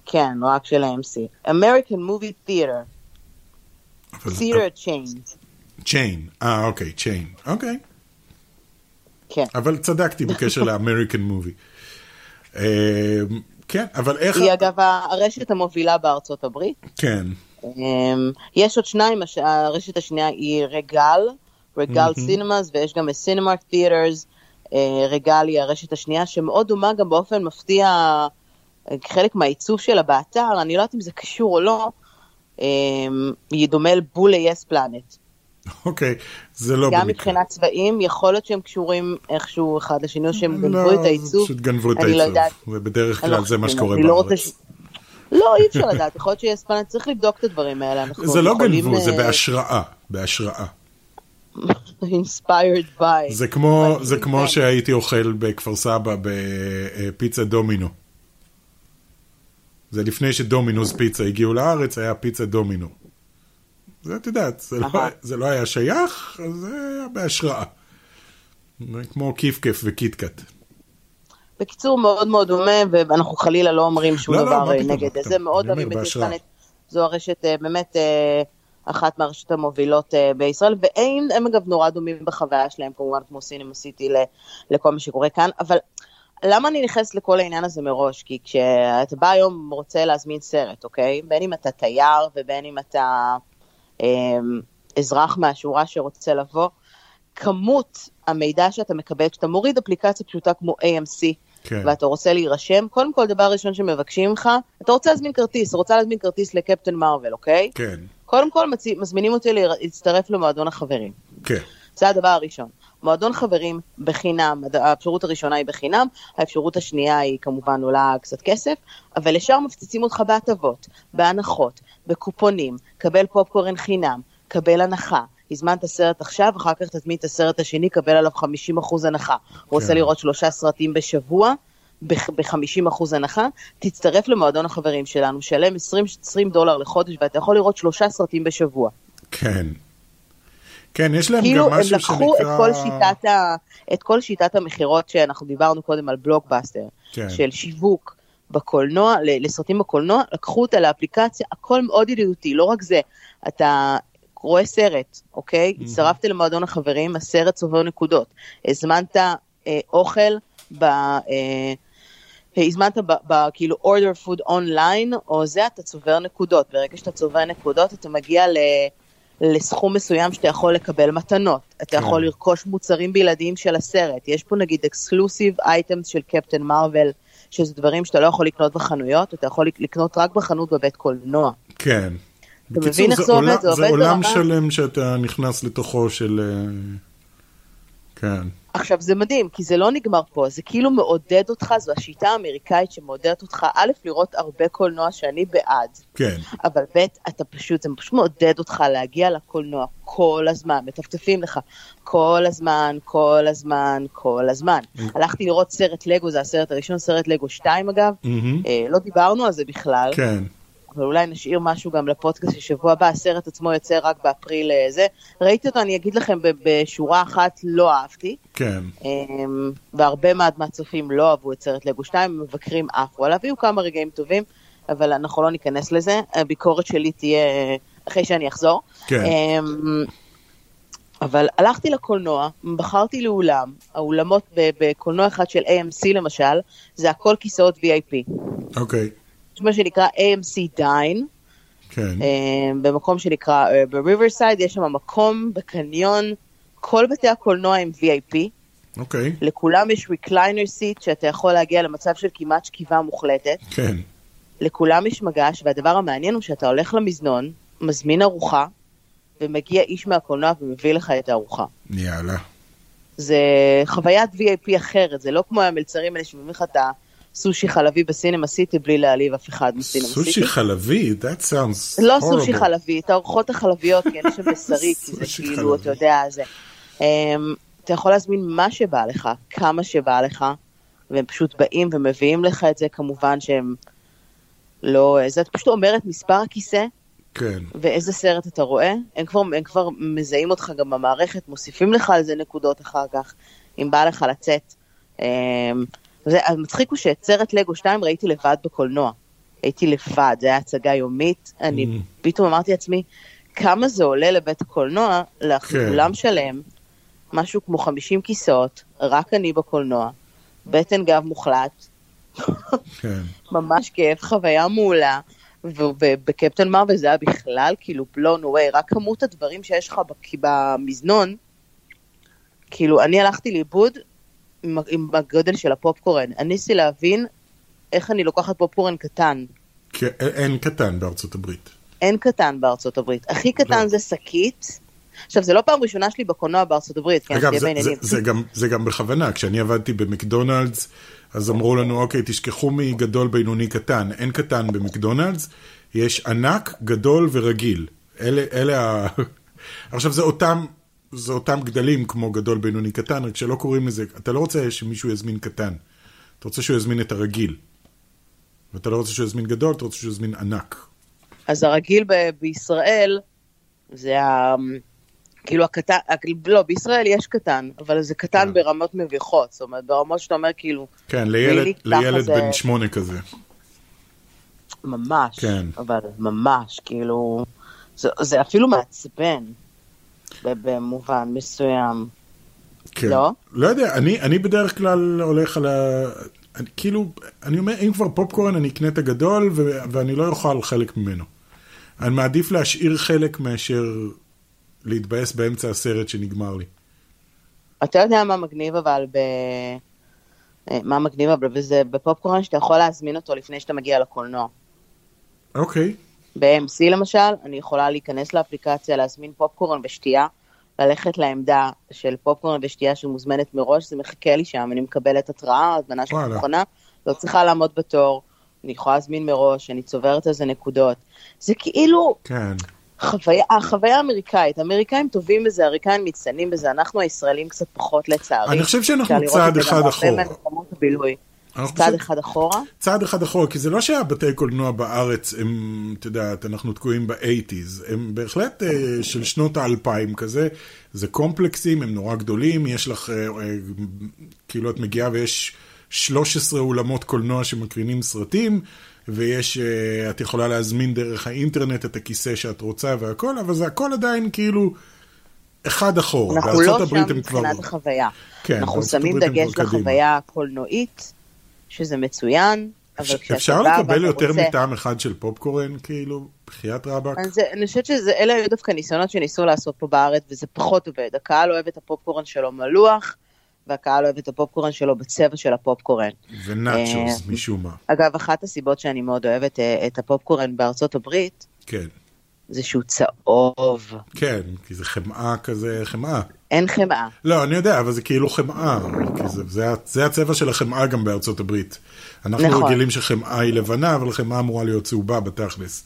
כן, רק של AMC. American Movie Theater. theater chain. צ'יין. אה, אוקיי, צ'יין. אוקיי. כן. אבל צדקתי בקשר לאמריקן מובי. כן, אבל איך... היא אגב הרשת המובילה בארצות הברית. כן. אמ, יש עוד שניים, הרשת השנייה היא רגל, רגל סינמאס, ויש גם סינמארק תיאטרס, רגל היא הרשת השנייה, שמאוד דומה גם באופן מפתיע, אה, חלק מהעיצוב שלה באתר, אני לא יודעת אם זה קשור או לא, אמ, היא דומה לבול ל-yes planet. אוקיי, זה לא גם במקרה. מבחינת צבעים, יכול להיות שהם קשורים איכשהו אחד לשני, או שהם גנבו לא, את העיצוב. פשוט גנבו את לא העיצוב. ובדרך אני לא כלל זה מה שקורה לא בארץ. לא, אי אפשר לדעת, יכול להיות שיש פלנט, צריך לבדוק את הדברים האלה. זה לא גנבו, זה אה, בהשראה. בהשראה. inspired by. זה כמו, זה כן. כמו שהייתי אוכל בכפר סבא בפיצה דומינו. זה לפני שדומינוס פיצה הגיעו לארץ, היה פיצה דומינו. זה את יודעת, זה, לא. זה לא היה שייך, אז זה היה בהשראה. זה כמו כיף-כיף וקיטקאט. בקיצור, מאוד מאוד דומה, ואנחנו חלילה לא אומרים שום לא, לא, דבר פתאום, נגד פתאום. זה. מאוד אוהבים את. זו הרשת אה, באמת אה, אחת מהרשתות המובילות בישראל, והם הם אגב נורא דומים בחוויה שלהם, כמובן כמו סינמה סיטי ל- לכל מה שקורה כאן, אבל למה אני נכנסת לכל העניין הזה מראש? כי כשאתה בא היום רוצה להזמין סרט, אוקיי? בין אם אתה תייר ובין אם אתה אזרח מהשורה שרוצה לבוא, כמות המידע שאתה מקבל, כשאתה מוריד אפליקציה פשוטה כמו AMC, כן. ואתה רוצה להירשם, קודם כל, דבר ראשון שמבקשים ממך, אתה רוצה להזמין כרטיס, רוצה להזמין כרטיס לקפטן מרוויל, אוקיי? כן, קודם כל, מצי, מזמינים אותי להצטרף למועדון החברים. כן. זה הדבר הראשון. מועדון חברים בחינם, האפשרות הראשונה היא בחינם, האפשרות השנייה היא כמובן עולה קצת כסף, אבל ישר מפציצים אותך בהטבות, בהנחות, בקופונים, קבל פופקורן חינם, קבל הנחה. הזמנת סרט עכשיו, אחר כך תזמין את הסרט השני, קבל עליו 50% הנחה. רוצה לראות שלושה סרטים בשבוע, ב-50% הנחה, תצטרף למועדון החברים שלנו, שלם 20, 20 דולר לחודש, ואתה יכול לראות שלושה סרטים בשבוע. כן. כן, יש להם כאילו גם הם משהו לקחו שנקרא... את כל שיטת, ה... את כל שיטת המכירות שאנחנו דיברנו קודם על בלוקבאסטר, כן. של שיווק בקולנוע, לסרטים בקולנוע, לקחו אותה לאפליקציה, הכל מאוד ידידותי, לא רק זה, אתה רואה סרט, אוקיי? הצטרפת למועדון החברים, הסרט צובר נקודות, הזמנת אה, אוכל ב... אה, הזמנת ב, ב, כאילו order food online, או זה, אתה צובר נקודות. ברגע שאתה צובר נקודות, אתה מגיע ל, לסכום מסוים שאתה יכול לקבל מתנות. אתה כן. יכול לרכוש מוצרים בלעדיים של הסרט. יש פה נגיד exclusive items של קפטן מארוול, שזה דברים שאתה לא יכול לקנות בחנויות, אתה יכול לקנות רק בחנות בבית קולנוע. כן. אתה בקיצור, מבין איך זה עובד? זה זה עובד עולם ברמה- שלם שאתה נכנס לתוכו של... כן. עכשיו זה מדהים, כי זה לא נגמר פה, זה כאילו מעודד אותך, זו השיטה האמריקאית שמעודדת אותך, א', לראות הרבה קולנוע שאני בעד, כן. אבל ב', אתה פשוט, זה פשוט מעודד אותך להגיע לקולנוע כל הזמן, מטפטפים לך כל הזמן, כל הזמן, כל הזמן. הלכתי לראות סרט לגו, זה הסרט הראשון, סרט לגו 2 אגב, מהמם. אה, לא דיברנו על זה בכלל, כן. אבל אולי נשאיר משהו גם לפודקאסט של שבוע הבא, הסרט עצמו יוצא רק באפריל אה, זה. ראיתי אותו, אני אגיד לכם, בשורה אחת לא אהבתי. כן. אמ, והרבה מעט מהצופים לא אהבו את סרט לגו 2, מבקרים עפו עליו, היו כמה רגעים טובים, אבל אנחנו לא ניכנס לזה, הביקורת שלי תהיה אה, אחרי שאני אחזור. כן. אמ, אבל הלכתי לקולנוע, בחרתי לאולם, האולמות בקולנוע אחד של AMC למשל, זה הכל כיסאות VIP. אוקיי. יש מה שנקרא AMC Dine, כן. אמ, במקום שנקרא אה, בריברסייד, יש שם מקום בקניון, כל בתי הקולנוע הם VIP. אוקיי. לכולם יש recliner seat שאתה יכול להגיע למצב של כמעט שכיבה מוחלטת. כן. לכולם יש מגש, והדבר המעניין הוא שאתה הולך למזנון, מזמין ארוחה, ומגיע איש מהקולנוע ומביא לך את הארוחה. יאללה. זה חוויית VIP אחרת, זה לא כמו המלצרים האלה שמביאים לך את הסושי חלבי בסינמה סיטי בלי להעליב אף אחד מסינמה סיטי. סושי חלבי? That sounds לא horrible. סושי חלבי, את הארוחות החלביות, כי אין שם בשרי, כי זה סושי כאילו. אתה יודע, זה. Um, אתה יכול להזמין מה שבא לך, כמה שבא לך, והם פשוט באים ומביאים לך את זה, כמובן שהם לא... זה את פשוט אומר את מספר הכיסא, כן. ואיזה סרט אתה רואה, הם כבר, הם כבר מזהים אותך גם במערכת, מוסיפים לך על זה נקודות אחר כך, אם בא לך לצאת. המצחיק הוא שאת סרט לגו 2 ראיתי לבד בקולנוע. הייתי לבד, זו הייתה הצגה יומית, אני Mm. פתאום אמרתי לעצמי, כמה זה עולה לבית הקולנוע, כן. לאולם שלם, משהו כמו 50 כיסאות, רק אני בקולנוע, בטן גב מוחלט, כן. ממש כיף, חוויה מעולה, ובקפטן מרוויל זה היה בכלל כאילו בלון ווי, רק כמות הדברים שיש לך במזנון, כאילו אני הלכתי לאיבוד עם, עם הגודל של הפופקורן, אני ניסיתי להבין איך אני לוקחת פופקורן קטן. כי אין קטן בארצות הברית. אין קטן בארצות הברית, הכי קטן לא. זה שקית. עכשיו, זה לא פעם ראשונה שלי בקולנוע בארצות הברית, כן, אגב, שתהיה זה, זה. זה, גם, זה גם בכוונה, כשאני עבדתי במקדונלדס, אז אמרו לנו, אוקיי, תשכחו מגדול, בינוני, קטן. אין קטן במקדונלדס, יש ענק, גדול ורגיל. אלה, אלה ה... עכשיו, זה אותם, זה אותם גדלים כמו גדול, בינוני, קטן, רק שלא קוראים לזה, אתה לא רוצה שמישהו יזמין קטן. אתה רוצה שהוא יזמין את הרגיל. ואתה לא רוצה שהוא יזמין גדול, אתה רוצה שהוא יזמין ענק. אז הרגיל ב- בישראל, זה ה... כאילו הקטן, לא, בישראל יש קטן, אבל זה קטן כן. ברמות מביכות, זאת אומרת, ברמות שאתה אומר כאילו, כן, לילד, לילד זה- בן שמונה כזה. ממש, כן. אבל ממש, כאילו, זה, זה אפילו מעצבן, במובן מסוים. כן. לא? לא יודע, אני, אני בדרך כלל הולך על ה... אני, כאילו, אני אומר, אם כבר פופקורן, אני אקנה את הגדול, ו, ואני לא אוכל חלק ממנו. אני מעדיף להשאיר חלק מאשר להתבאס באמצע הסרט שנגמר לי. אתה יודע מה מגניב אבל ב... אה, מה מגניב אבל וזה בפופקורן שאתה יכול להזמין אותו לפני שאתה מגיע לקולנוע. אוקיי, ב-MC למשל, אני יכולה להיכנס לאפליקציה, להזמין פופקורן ושתייה, ללכת לעמדה של פופקורן ושתייה שמוזמנת מראש, זה מחכה לי שם, אני מקבלת התראה, הזמנה שלי. מוכנה, לא צריכה לעמוד בתור, אני יכולה להזמין מראש, אני צוברת על זה נקודות. זה כאילו כן. חוויה, החוויה האמריקאית, האמריקאים טובים בזה, האמריקאים מצטיינים בזה, אנחנו הישראלים קצת פחות לצערי. אני חושב שאנחנו צעד אחד אחורה. צעד אחד אחורה, צעד אחד אחורה, כי זה לא שהבתי קולנוע בארץ הם, את יודעת, אנחנו תקועים באייטיז, הם בהחלט אה, של שנות האלפיים כזה, זה קומפלקסים, הם נורא גדולים, יש לך, אה, אה, כאילו את מגיעה ויש 13 אולמות קולנוע שמקרינים סרטים, ויש, את יכולה להזמין דרך האינטרנט את הכיסא שאת רוצה והכל, אבל זה הכל עדיין כאילו אחד אחורה. אנחנו לא שם מבחינת החוויה. כן, אנחנו שמים דגש. לחוויה הקולנועית, שזה מצוין, אבל כשאתה אפשר לקבל יותר רוצה- מטעם אחד של פופקורן, כאילו, בחייאת רבאק? אז אני חושבת שאלה היו דווקא ניסיונות שניסו לעשות פה בארץ, וזה פחות עובד. הקהל אוהב את הפופקורן שלו מלוח, והקהל אוהב את הפופקורן שלו בצבע של הפופקורן. ונאצ'וס, אה, משום מה. אגב, אחת הסיבות שאני מאוד אוהבת אה, את הפופקורן בארצות הברית, כן. זה שהוא צהוב. כן, כי זה חמאה כזה, חמאה. אין חמאה. לא, אני יודע, אבל זה כאילו חמאה. זה, זה, זה הצבע של החמאה גם בארצות הברית. אנחנו נכון. רגילים שחמאה היא לבנה, אבל חמאה אמורה להיות צהובה בתכלס.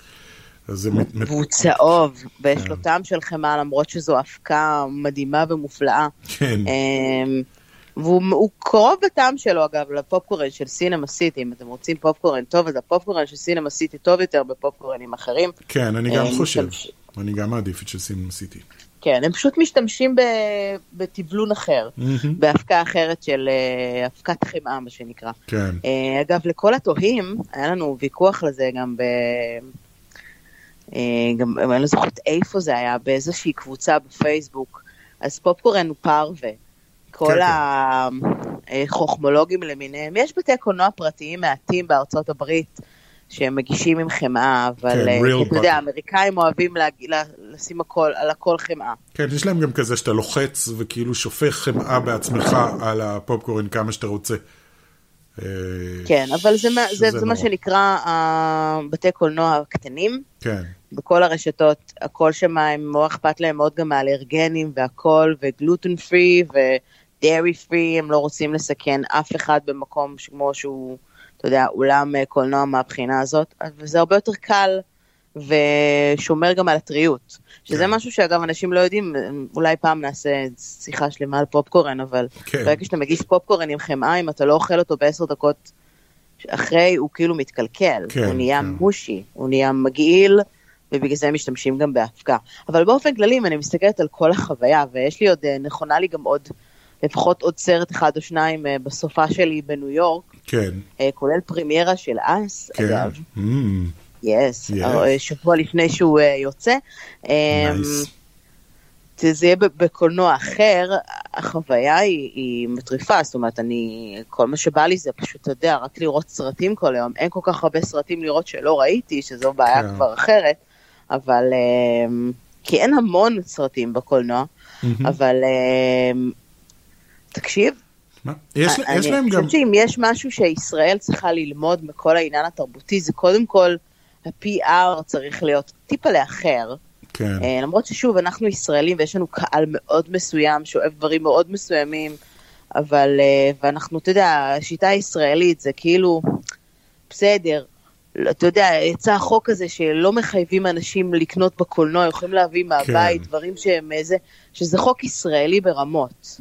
אז והוא צהוב, ויש כן. לו טעם של חמאה, למרות שזו אבקה מדהימה ומופלאה. כן, אמ, והוא הוא קרוב בטעם שלו, אגב, לפופקורן של סינמה סיטי. אם אתם רוצים פופקורן טוב, אז הפופקורן של סינמה סיטי טוב יותר בפופקורנים אחרים. כן, אני גם אה, חושב. משתמש- אני גם מעדיף את של סינמה סיטי. כן, הם פשוט משתמשים בתבלון אחר. בהפקה אחרת של אה, אבקת חמאה, מה שנקרא. כן, אה, אגב, לכל התוהים, היה לנו ויכוח לזה גם ב... גם, אני לא זוכרת איפה זה היה, באיזושהי קבוצה בפייסבוק. אז פופקורן הוא פרווה. כל כן, החוכמולוגים למיניהם, יש בתי קולנוע פרטיים מעטים בארצות הברית שהם מגישים עם חמאה, אבל כן, אה, אתה יודע. האמריקאים אוהבים לה- לשים הכל, על הכל חמאה. כן, יש להם גם כזה שאתה לוחץ וכאילו שופך חמאה בעצמך על הפופקורן כמה שאתה רוצה. אה, כן, אבל זה, זה, זה מה. שנקרא אה, בתי קולנוע הקטנים. כן, בכל הרשתות, הכל שם, הם מאוד אכפת להם מאוד גם מהאלרגנים והכל, וגלוטן פרי ודיירי פרי, הם לא רוצים לסכן אף אחד במקום כמו שהוא, אתה יודע, אולם אה, קולנוע מהבחינה הזאת, וזה הרבה יותר קל ושומר גם על הטריות. שזה כן. משהו שאגב אנשים לא יודעים, אולי פעם נעשה שיחה שלמה על פופקורן, אבל כן. ברגע שאתה מגיש פופקורן עם חמאה, אם אתה לא אוכל אותו בעשר דקות אחרי, הוא כאילו מתקלקל, כן, הוא נהיה כן. מושי, הוא נהיה מגעיל, ובגלל זה הם משתמשים גם באבקה. אבל באופן כללי, אם אני מסתכלת על כל החוויה, ויש לי עוד, אה, נכונה לי גם עוד, לפחות עוד סרט אחד או שניים אה, בסופה שלי בניו יורק, כן, אה, כולל פרימיירה של אס, כן. אגב. Mm, יס, Yes. אה, שבוע לפני שהוא יוצא. אה, Nice. זה יהיה בקולנוע אחר, החוויה היא, היא מטריפה, זאת אומרת, אני, כל מה שבא לי זה פשוט, אתה יודע, רק לראות סרטים כל היום, אין כל כך הרבה סרטים לראות שלא ראיתי, שזו בעיה כן. כבר אחרת, אבל, אה, כי אין המון סרטים בקולנוע, מהמם. אבל אה, תקשיב, מה? יש אני יש להם גם... חושבת שאם יש משהו שישראל צריכה ללמוד מכל העניין התרבותי, זה קודם כל, ה-PR צריך להיות טיפה לאחר. כן. אה, למרות ששוב, אנחנו ישראלים ויש לנו קהל מאוד מסוים שאוהב דברים מאוד מסוימים, אבל, אה, ואנחנו, אתה יודע, השיטה הישראלית זה כאילו, בסדר, אתה יודע, יצא החוק הזה שלא מחייבים אנשים לקנות בקולנוע, יכולים להביא מהבית כן. דברים שהם איזה, שזה חוק ישראלי ברמות.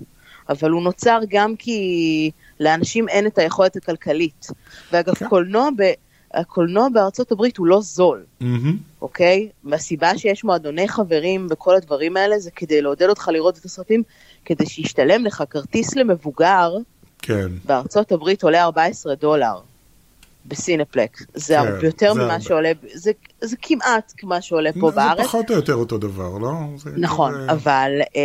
אבל הוא נוצר גם כי לאנשים אין את היכולת הכלכלית. ואגב, כן. קולנוע, ב, הקולנוע בארצות הברית הוא לא זול. מהמם. אוקיי? והסיבה שיש מועדוני חברים וכל הדברים האלה זה כדי לעודד אותך לראות את הסרטים, כדי שישתלם לך כרטיס למבוגר כן. בארצות הברית עולה 14 דולר בסינפלקס. זה כן, הרבה יותר זה ממה הרבה. שעולה, זה, זה כמעט מה שעולה פה זה בארץ. פחות או יותר אותו דבר, לא? זה נכון, כזה- אבל אה,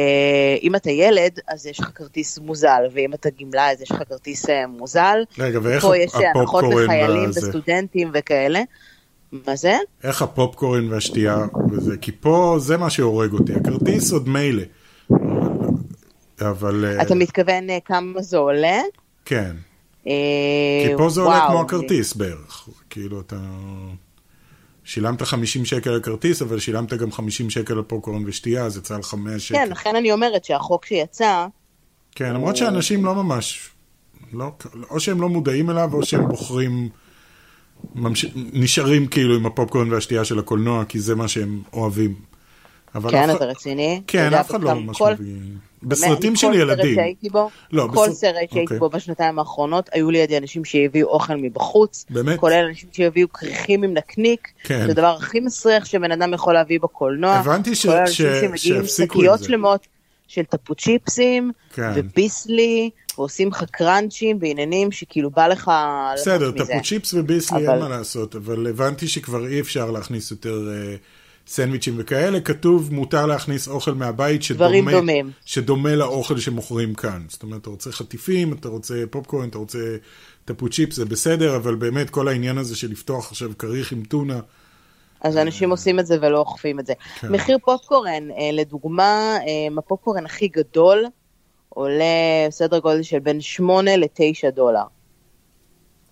אם אתה ילד, אז יש לך כרטיס מוזל, ואם אתה גמלאי, אז יש לך כרטיס אה, מוזל. רגע, ואיך פה יש הנחות הפופקורן לחיילים? וסטודנטים וכאלה. מה זה? איך הפופקורן והשתייה וזה? כי פה זה מה שהורג אותי. הכרטיס עוד מילא. אבל... אה, אתה מתכוון אה, כמה זה עולה? כן. אה, כי פה זה עולה כמו הכרטיס בערך. כאילו אתה... שילמת 50 שקל על כרטיס, אבל שילמת גם 50 שקל על פופקורן ושתייה, אז יצא לך 100 שקל. כן, לכן אני אומרת שהחוק שיצא, כן, למרות שאנשים לא ממש... לא, או שהם לא מודעים אליו, או שהם בוחרים... ממש... נשארים כאילו עם הפופקורן והשתייה של הקולנוע, כי זה מה שהם אוהבים. אבל כן, אף אחד- רציני? כן, אף אחד לא ממש כל- מביא... באמת, בסרטים של ילדים. בו, לא, כל בסרט- סרט שהייתי אוקיי. בו בשנתיים האחרונות, היו לידי אנשים שהביאו אוכל מבחוץ, באמת? כולל אנשים שהביאו כריכים עם נקניק, כן. זה הדבר הכי מסריח שבן אדם יכול להביא בקולנוע, הבנתי ש- כולל ש- אנשים שמגיעים עם שקיות זה. שלמות של טפוצ'יפסים, כן. וביסלי, ועושים לך קראנצ'ים ועניינים שכאילו בא לך בסדר, למות מזה. טפוצ'יפס וביסלי אין אבל- מה לעשות, אבל הבנתי שכבר אי אפשר להכניס יותר אה, סנדוויצ'ים וכאלה, כתוב מותר להכניס אוכל מהבית שדומה. שדומה לאוכל שמוכרים כאן. זאת אומרת, אתה רוצה חטיפים, אתה רוצה פופקורן, אתה רוצה טפוצ'יפס, זה בסדר, אבל באמת כל העניין הזה של לפתוח עכשיו כריך עם טונה, אז אנשים עושים את זה ולא אוכפים את זה. כן. מחיר פופקורן, אה, לדוגמה, אה, הפופקורן הכי גדול עולה סדר גודל של בין 8 ל-9 דולר.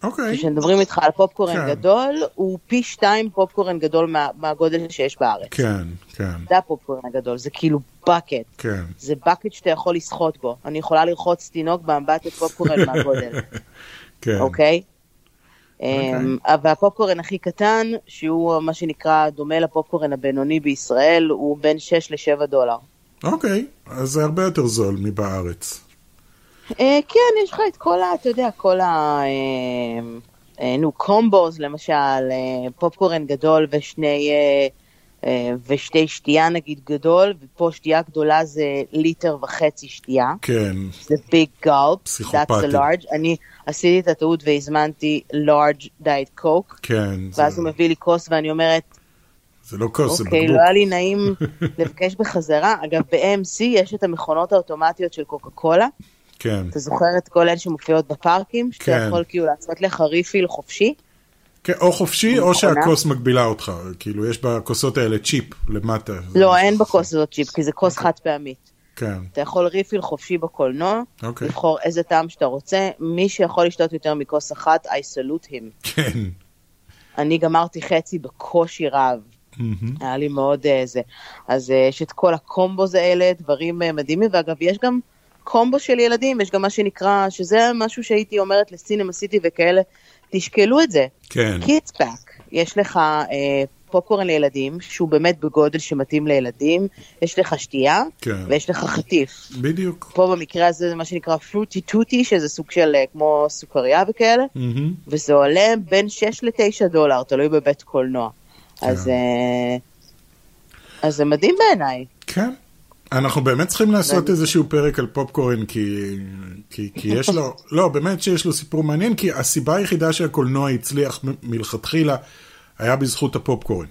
אוקיי, כשמדברים איתך על פופקורן כן. גדול, הוא פי שתיים פופקורן גדול מה, מהגודל שיש בארץ. כן, כן, זה הפופקורן הגדול, זה כאילו bucket. כן. זה bucket שאתה יכול לשחות בו. אני יכולה לרחוץ תינוק באמבטת פופקורן מהגודל, כן. אוקיי? אמ, והפופקורן הכי קטן, שהוא מה שנקרא דומה לפופקורן הבינוני בישראל, הוא בין 6 ל-7 דולר. אוקיי, אז זה הרבה יותר זול מבארץ. אה, כן, יש לך את כל ה... אתה יודע, כל ה... אה, אה, נו, קומבוז למשל, פופקורן גדול ושני... ושתי שתייה נגיד גדול, ופה שתייה גדולה זה ליטר וחצי שתייה. כן, זה ביג גולפ, that's פסיכופתי. a large. אני עשיתי את הטעות והזמנתי large diet coke, כן. ואז זה- הוא מביא לי כוס ואני אומרת, זה לא כוס, זה אוקיי, בקבוק. לא היה לי נעים לבקש בחזרה. אגב, ב-AMC יש את המכונות האוטומטיות של קוקה קולה. כן. אתה זוכר את כל אלה שמופיעות בפארקים? שאתה כן. יכול כאילו לעשות לך ריפיל חופשי? כן, או חופשי, או מכונה. שהכוס מגבילה אותך. כאילו, יש בכוסות האלה צ'יפ למטה. זה לא, משהו אין. בכוס הזאת צ'יפ, כי זה כוס חד פעמית. כן, אתה יכול ריפיל חופשי בקולנוע, אוקיי. לבחור איזה טעם שאתה רוצה. מי שיכול לשתות יותר מכוס אחת, I salute him. כן. אני גמרתי חצי בקושי רב. מהמם. היה לי מאוד אה, זה. אז אה, יש את כל ה combos האלה, דברים אה, מדהימים, ואגב, יש גם קומבו של ילדים, יש גם מה שנקרא, שזה משהו שהייתי אומרת לסינמה סיטי וכאלה, תשקלו את זה. כן, kids pack, יש לך אה, פופקורן לילדים, שהוא באמת בגודל שמתאים לילדים, יש לך שתייה, כן. ויש לך חטיף. בדיוק. פה במקרה הזה זה מה שנקרא פרוטי טוטי, שזה סוג של אה, כמו סוכריה וכאלה, מהמם. וזה עולה בין 6 ל-9 דולר, תלוי בבית קולנוע. אז, כן. אה, אז זה מדהים בעיניי. כן. אנחנו באמת צריכים לעשות איזשהו פרק על פופקורן, כי, כי, כי יש לו, לא, באמת שיש לו סיפור מעניין, כי הסיבה היחידה שהקולנוע הצליח מלכתחילה היה בזכות הפופקורן.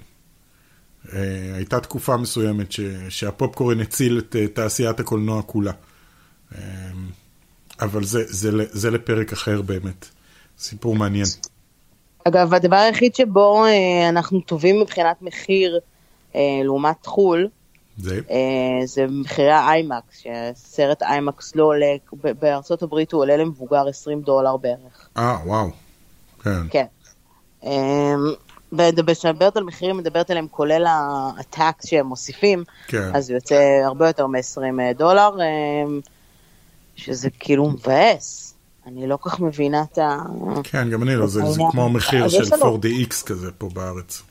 אה, הייתה תקופה מסוימת ש, שהפופקורן הציל את אה, תעשיית הקולנוע כולה. אה, אבל זה, זה, זה לפרק אחר באמת. סיפור מעניין. אגב, הדבר היחיד שבו אנחנו טובים מבחינת מחיר לעומת חו"ל, זה? אה, זה מחירי האיימקס, שסרט איימקס לא עולה, בארצות הברית הוא עולה למבוגר 20 דולר בערך. אה, וואו. כן. כן. אה, וכשמדברת על מחירים, מדברת עליהם כולל הטקס שהם מוסיפים, כן. אז זה יוצא הרבה יותר מ-20 דולר, אה, שזה כאילו מבאס. אני לא כך מבינה את ה... כן, גם אני לא, זה, זה כמו המחיר של יש לנו- 4DX כזה פה בארץ.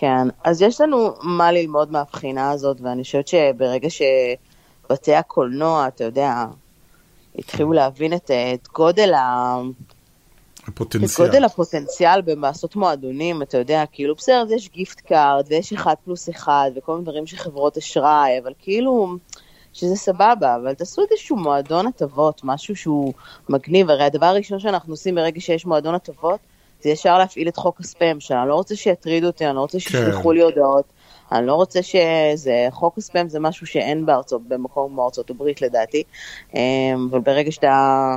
כן, אז יש לנו מה ללמוד מהבחינה הזאת, ואני חושבת שברגע שבתי הקולנוע, אתה יודע, התחילו להבין את, את גודל ה... את הפוטנציאל. גודל הפוטנציאל בלעשות מועדונים, אתה יודע, כאילו בסדר, אז יש gift card, ויש אחד פלוס אחד, וכל מיני דברים של חברות אשראי, אבל כאילו, שזה סבבה, אבל תעשו איזשהו מועדון הטבות, משהו שהוא מגניב, הרי הדבר הראשון שאנחנו עושים ברגע שיש מועדון הטבות, זה ישר להפעיל את חוק הספאם שאני לא רוצה שיטרידו אותי, אני לא רוצה שישלחו כן. לי הודעות, אני לא רוצה שזה, חוק הספאם זה משהו שאין בארצות, במקום כמו ארצות הברית לדעתי, אמ, אבל ברגע שאתה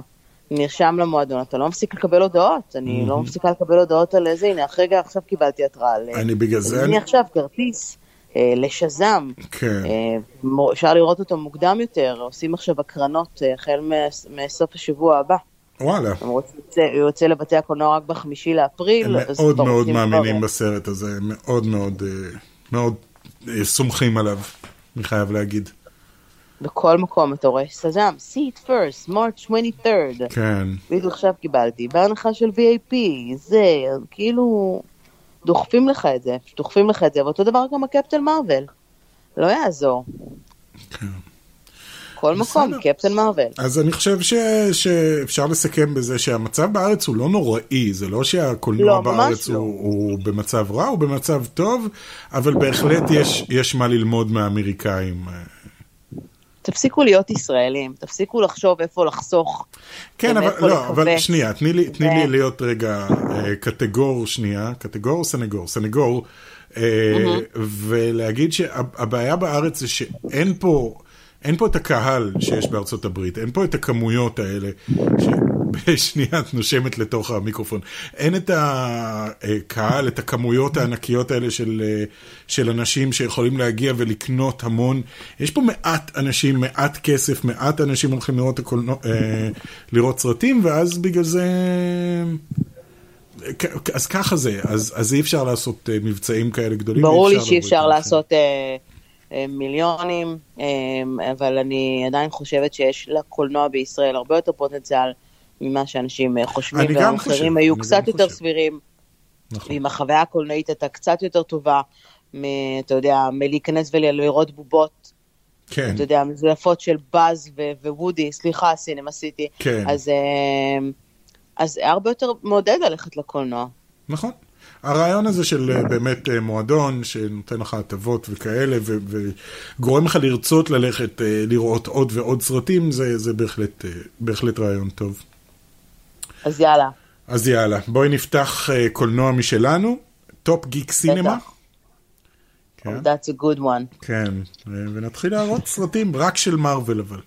נרשם למועדון, אתה לא מפסיק לקבל הודעות, אני לא מפסיקה לקבל הודעות על איזה, הנה, אחרי עכשיו קיבלתי התראה, אני בגלל זה... אני- אני עכשיו כרטיס אה, לשזם, כן. אה, אפשר לראות אותו מוקדם יותר, עושים עכשיו הקרנות אה, החל מס- מסוף השבוע הבא. וואלה. למרות שהוא יוצא- לבתי הקולנוע רק בחמישי לאפריל. הם מאוד מאוד מאמינים כבר- בסרט הזה, הם מאוד מאוד אה, מאוד אה, סומכים עליו, אני חייב להגיד. בכל מקום אתה רואה סזם, see it first, March 23rd. כן. בדיוק עכשיו קיבלתי, בהנחה של VAP, זה, כאילו, דוחפים לך את זה, דוחפים לך את זה, ואותו דבר גם הקפטן מרוויל. לא יעזור. כן. כל מקום. קפטן מרוויל. אז אני חושב ש... שאפשר לסכם בזה שהמצב בארץ הוא לא נוראי, זה לא שהקולנוע לא, בארץ לא. הוא, הוא במצב רע, הוא במצב טוב, אבל בהחלט יש, יש מה ללמוד מהאמריקאים. תפסיקו להיות ישראלים, תפסיקו לחשוב איפה לחסוך. כן, אבל, לא, אבל לכווץ. שנייה, תני לי, תני ו- לי להיות רגע אה, קטגור שנייה, קטגור או סנגור? סנגור, אה, ולהגיד שהבעיה בארץ זה שאין פה, אין פה את הקהל שיש בארצות הברית, אין פה את הכמויות האלה, בשנייה את נושמת לתוך המיקרופון, אין את הקהל, את הכמויות הענקיות האלה של, אה, של אנשים שיכולים להגיע ולקנות המון. יש פה מעט אנשים, מעט כסף, מעט אנשים הולכים לראות, הקולנוע, אה, לראות סרטים, ואז בגלל זה... כ- אז ככה זה, אז, אז אי אפשר לעשות אה, מבצעים כאלה גדולים. ברור לי שאי אפשר לעשות אה, אה, מיליונים, אה, אבל אני עדיין חושבת שיש לקולנוע בישראל הרבה יותר פוטנציאל ממה שאנשים אה, חושבים, והמחירים היו קצת יותר חושב. סבירים, נכון. ואם החוויה הקולנועית הייתה קצת יותר טובה, מ- אתה יודע, מלהיכנס ולראות בובות, כן, אתה יודע, מזויפות של באז ו- ווודי, סליחה, סינמה סיטי, כן. אז, אה, אז הרבה יותר מעודד ללכת לקולנוע. נכון. הרעיון הזה של אה, באמת אה, מועדון שנותן לך הטבות וכאלה, וגורם לך לרצות ללכת אה, לראות עוד ועוד סרטים, זה, זה בהחלט, בהחלט רעיון טוב. אז יאללה, אז יאללה, בואי נפתח קולנוע משלנו, Top Geek Cinema. כן, That's a good one. כן, ונתחיל להראות סרטים רק של מארוול אבל.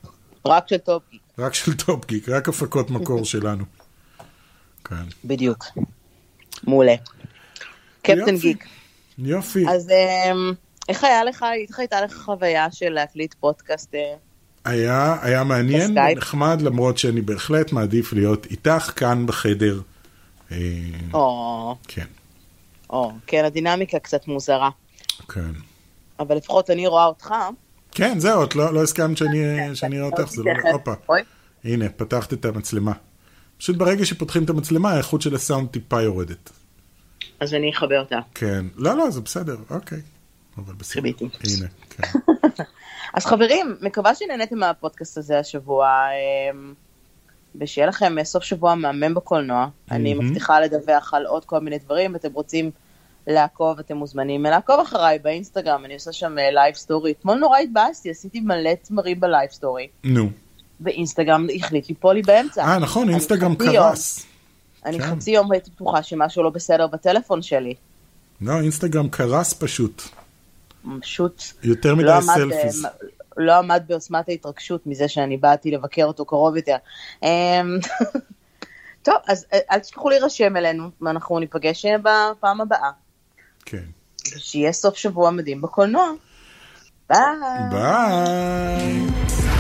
רק של Top Gee. רק של Top Geek, רק הפקות מקור שלנו. כן. בדיוק. מעולה. קפטן. גיק. יופי. אז אמ, איך היה לך, איך הייתה לך חוויה של להקליט פודקאסט? אה, היה, היה מעניין? ונחמד, למרות שאני בהחלט מעדיף להיות איתך כאן בחדר. אה, או, כן, או, כן, הדינמיקה קצת מוזרה. כן. אבל לפחות אני רואה אותך. כן, זהו, את לא, לא הסכמת שאני שאני אראה אותך, זה לא... הופה, הנה, פתחת את המצלמה. פשוט ברגע שפותחים את המצלמה, האיכות של הסאונד טיפה יורדת. אז אני אכבה אותה. כן. לא, לא, זה בסדר, אוקיי. אבל בסדר. הנה, כן. אז חברים, מקווה שנהניתם מהפודקאסט הזה השבוע, אמ, ושיהיה לכם אה, סוף שבוע מהמם בקולנוע. אני. מבטיחה לדווח על עוד כל מיני דברים, אתם רוצים לעקוב, אתם מוזמנים לעקוב אחריי באינסטגרם, אני עושה שם live story. אתמול נורא התבאסתי, עשיתי מלא תמרים ב live story, נו. ואינסטגרם החליט ליפול לי באמצע. אה, נכון, אינסטגרם קרס. אני כן. חצי יום הייתי בטוחה שמשהו לא בסדר בטלפון שלי. לא, אינסטגרם קרס פשוט. פשוט יותר לא מדי עמד, selfies. אה, לא עמד בעוצמת ההתרגשות מזה שאני באתי לבקר אותו קרוב יותר. אמ, טוב, אז אה, אל תשכחו להירשם אלינו, ואנחנו ניפגש אה, בפעם הבאה. כן. שיהיה סוף שבוע מדהים בקולנוע. ביי. ביי.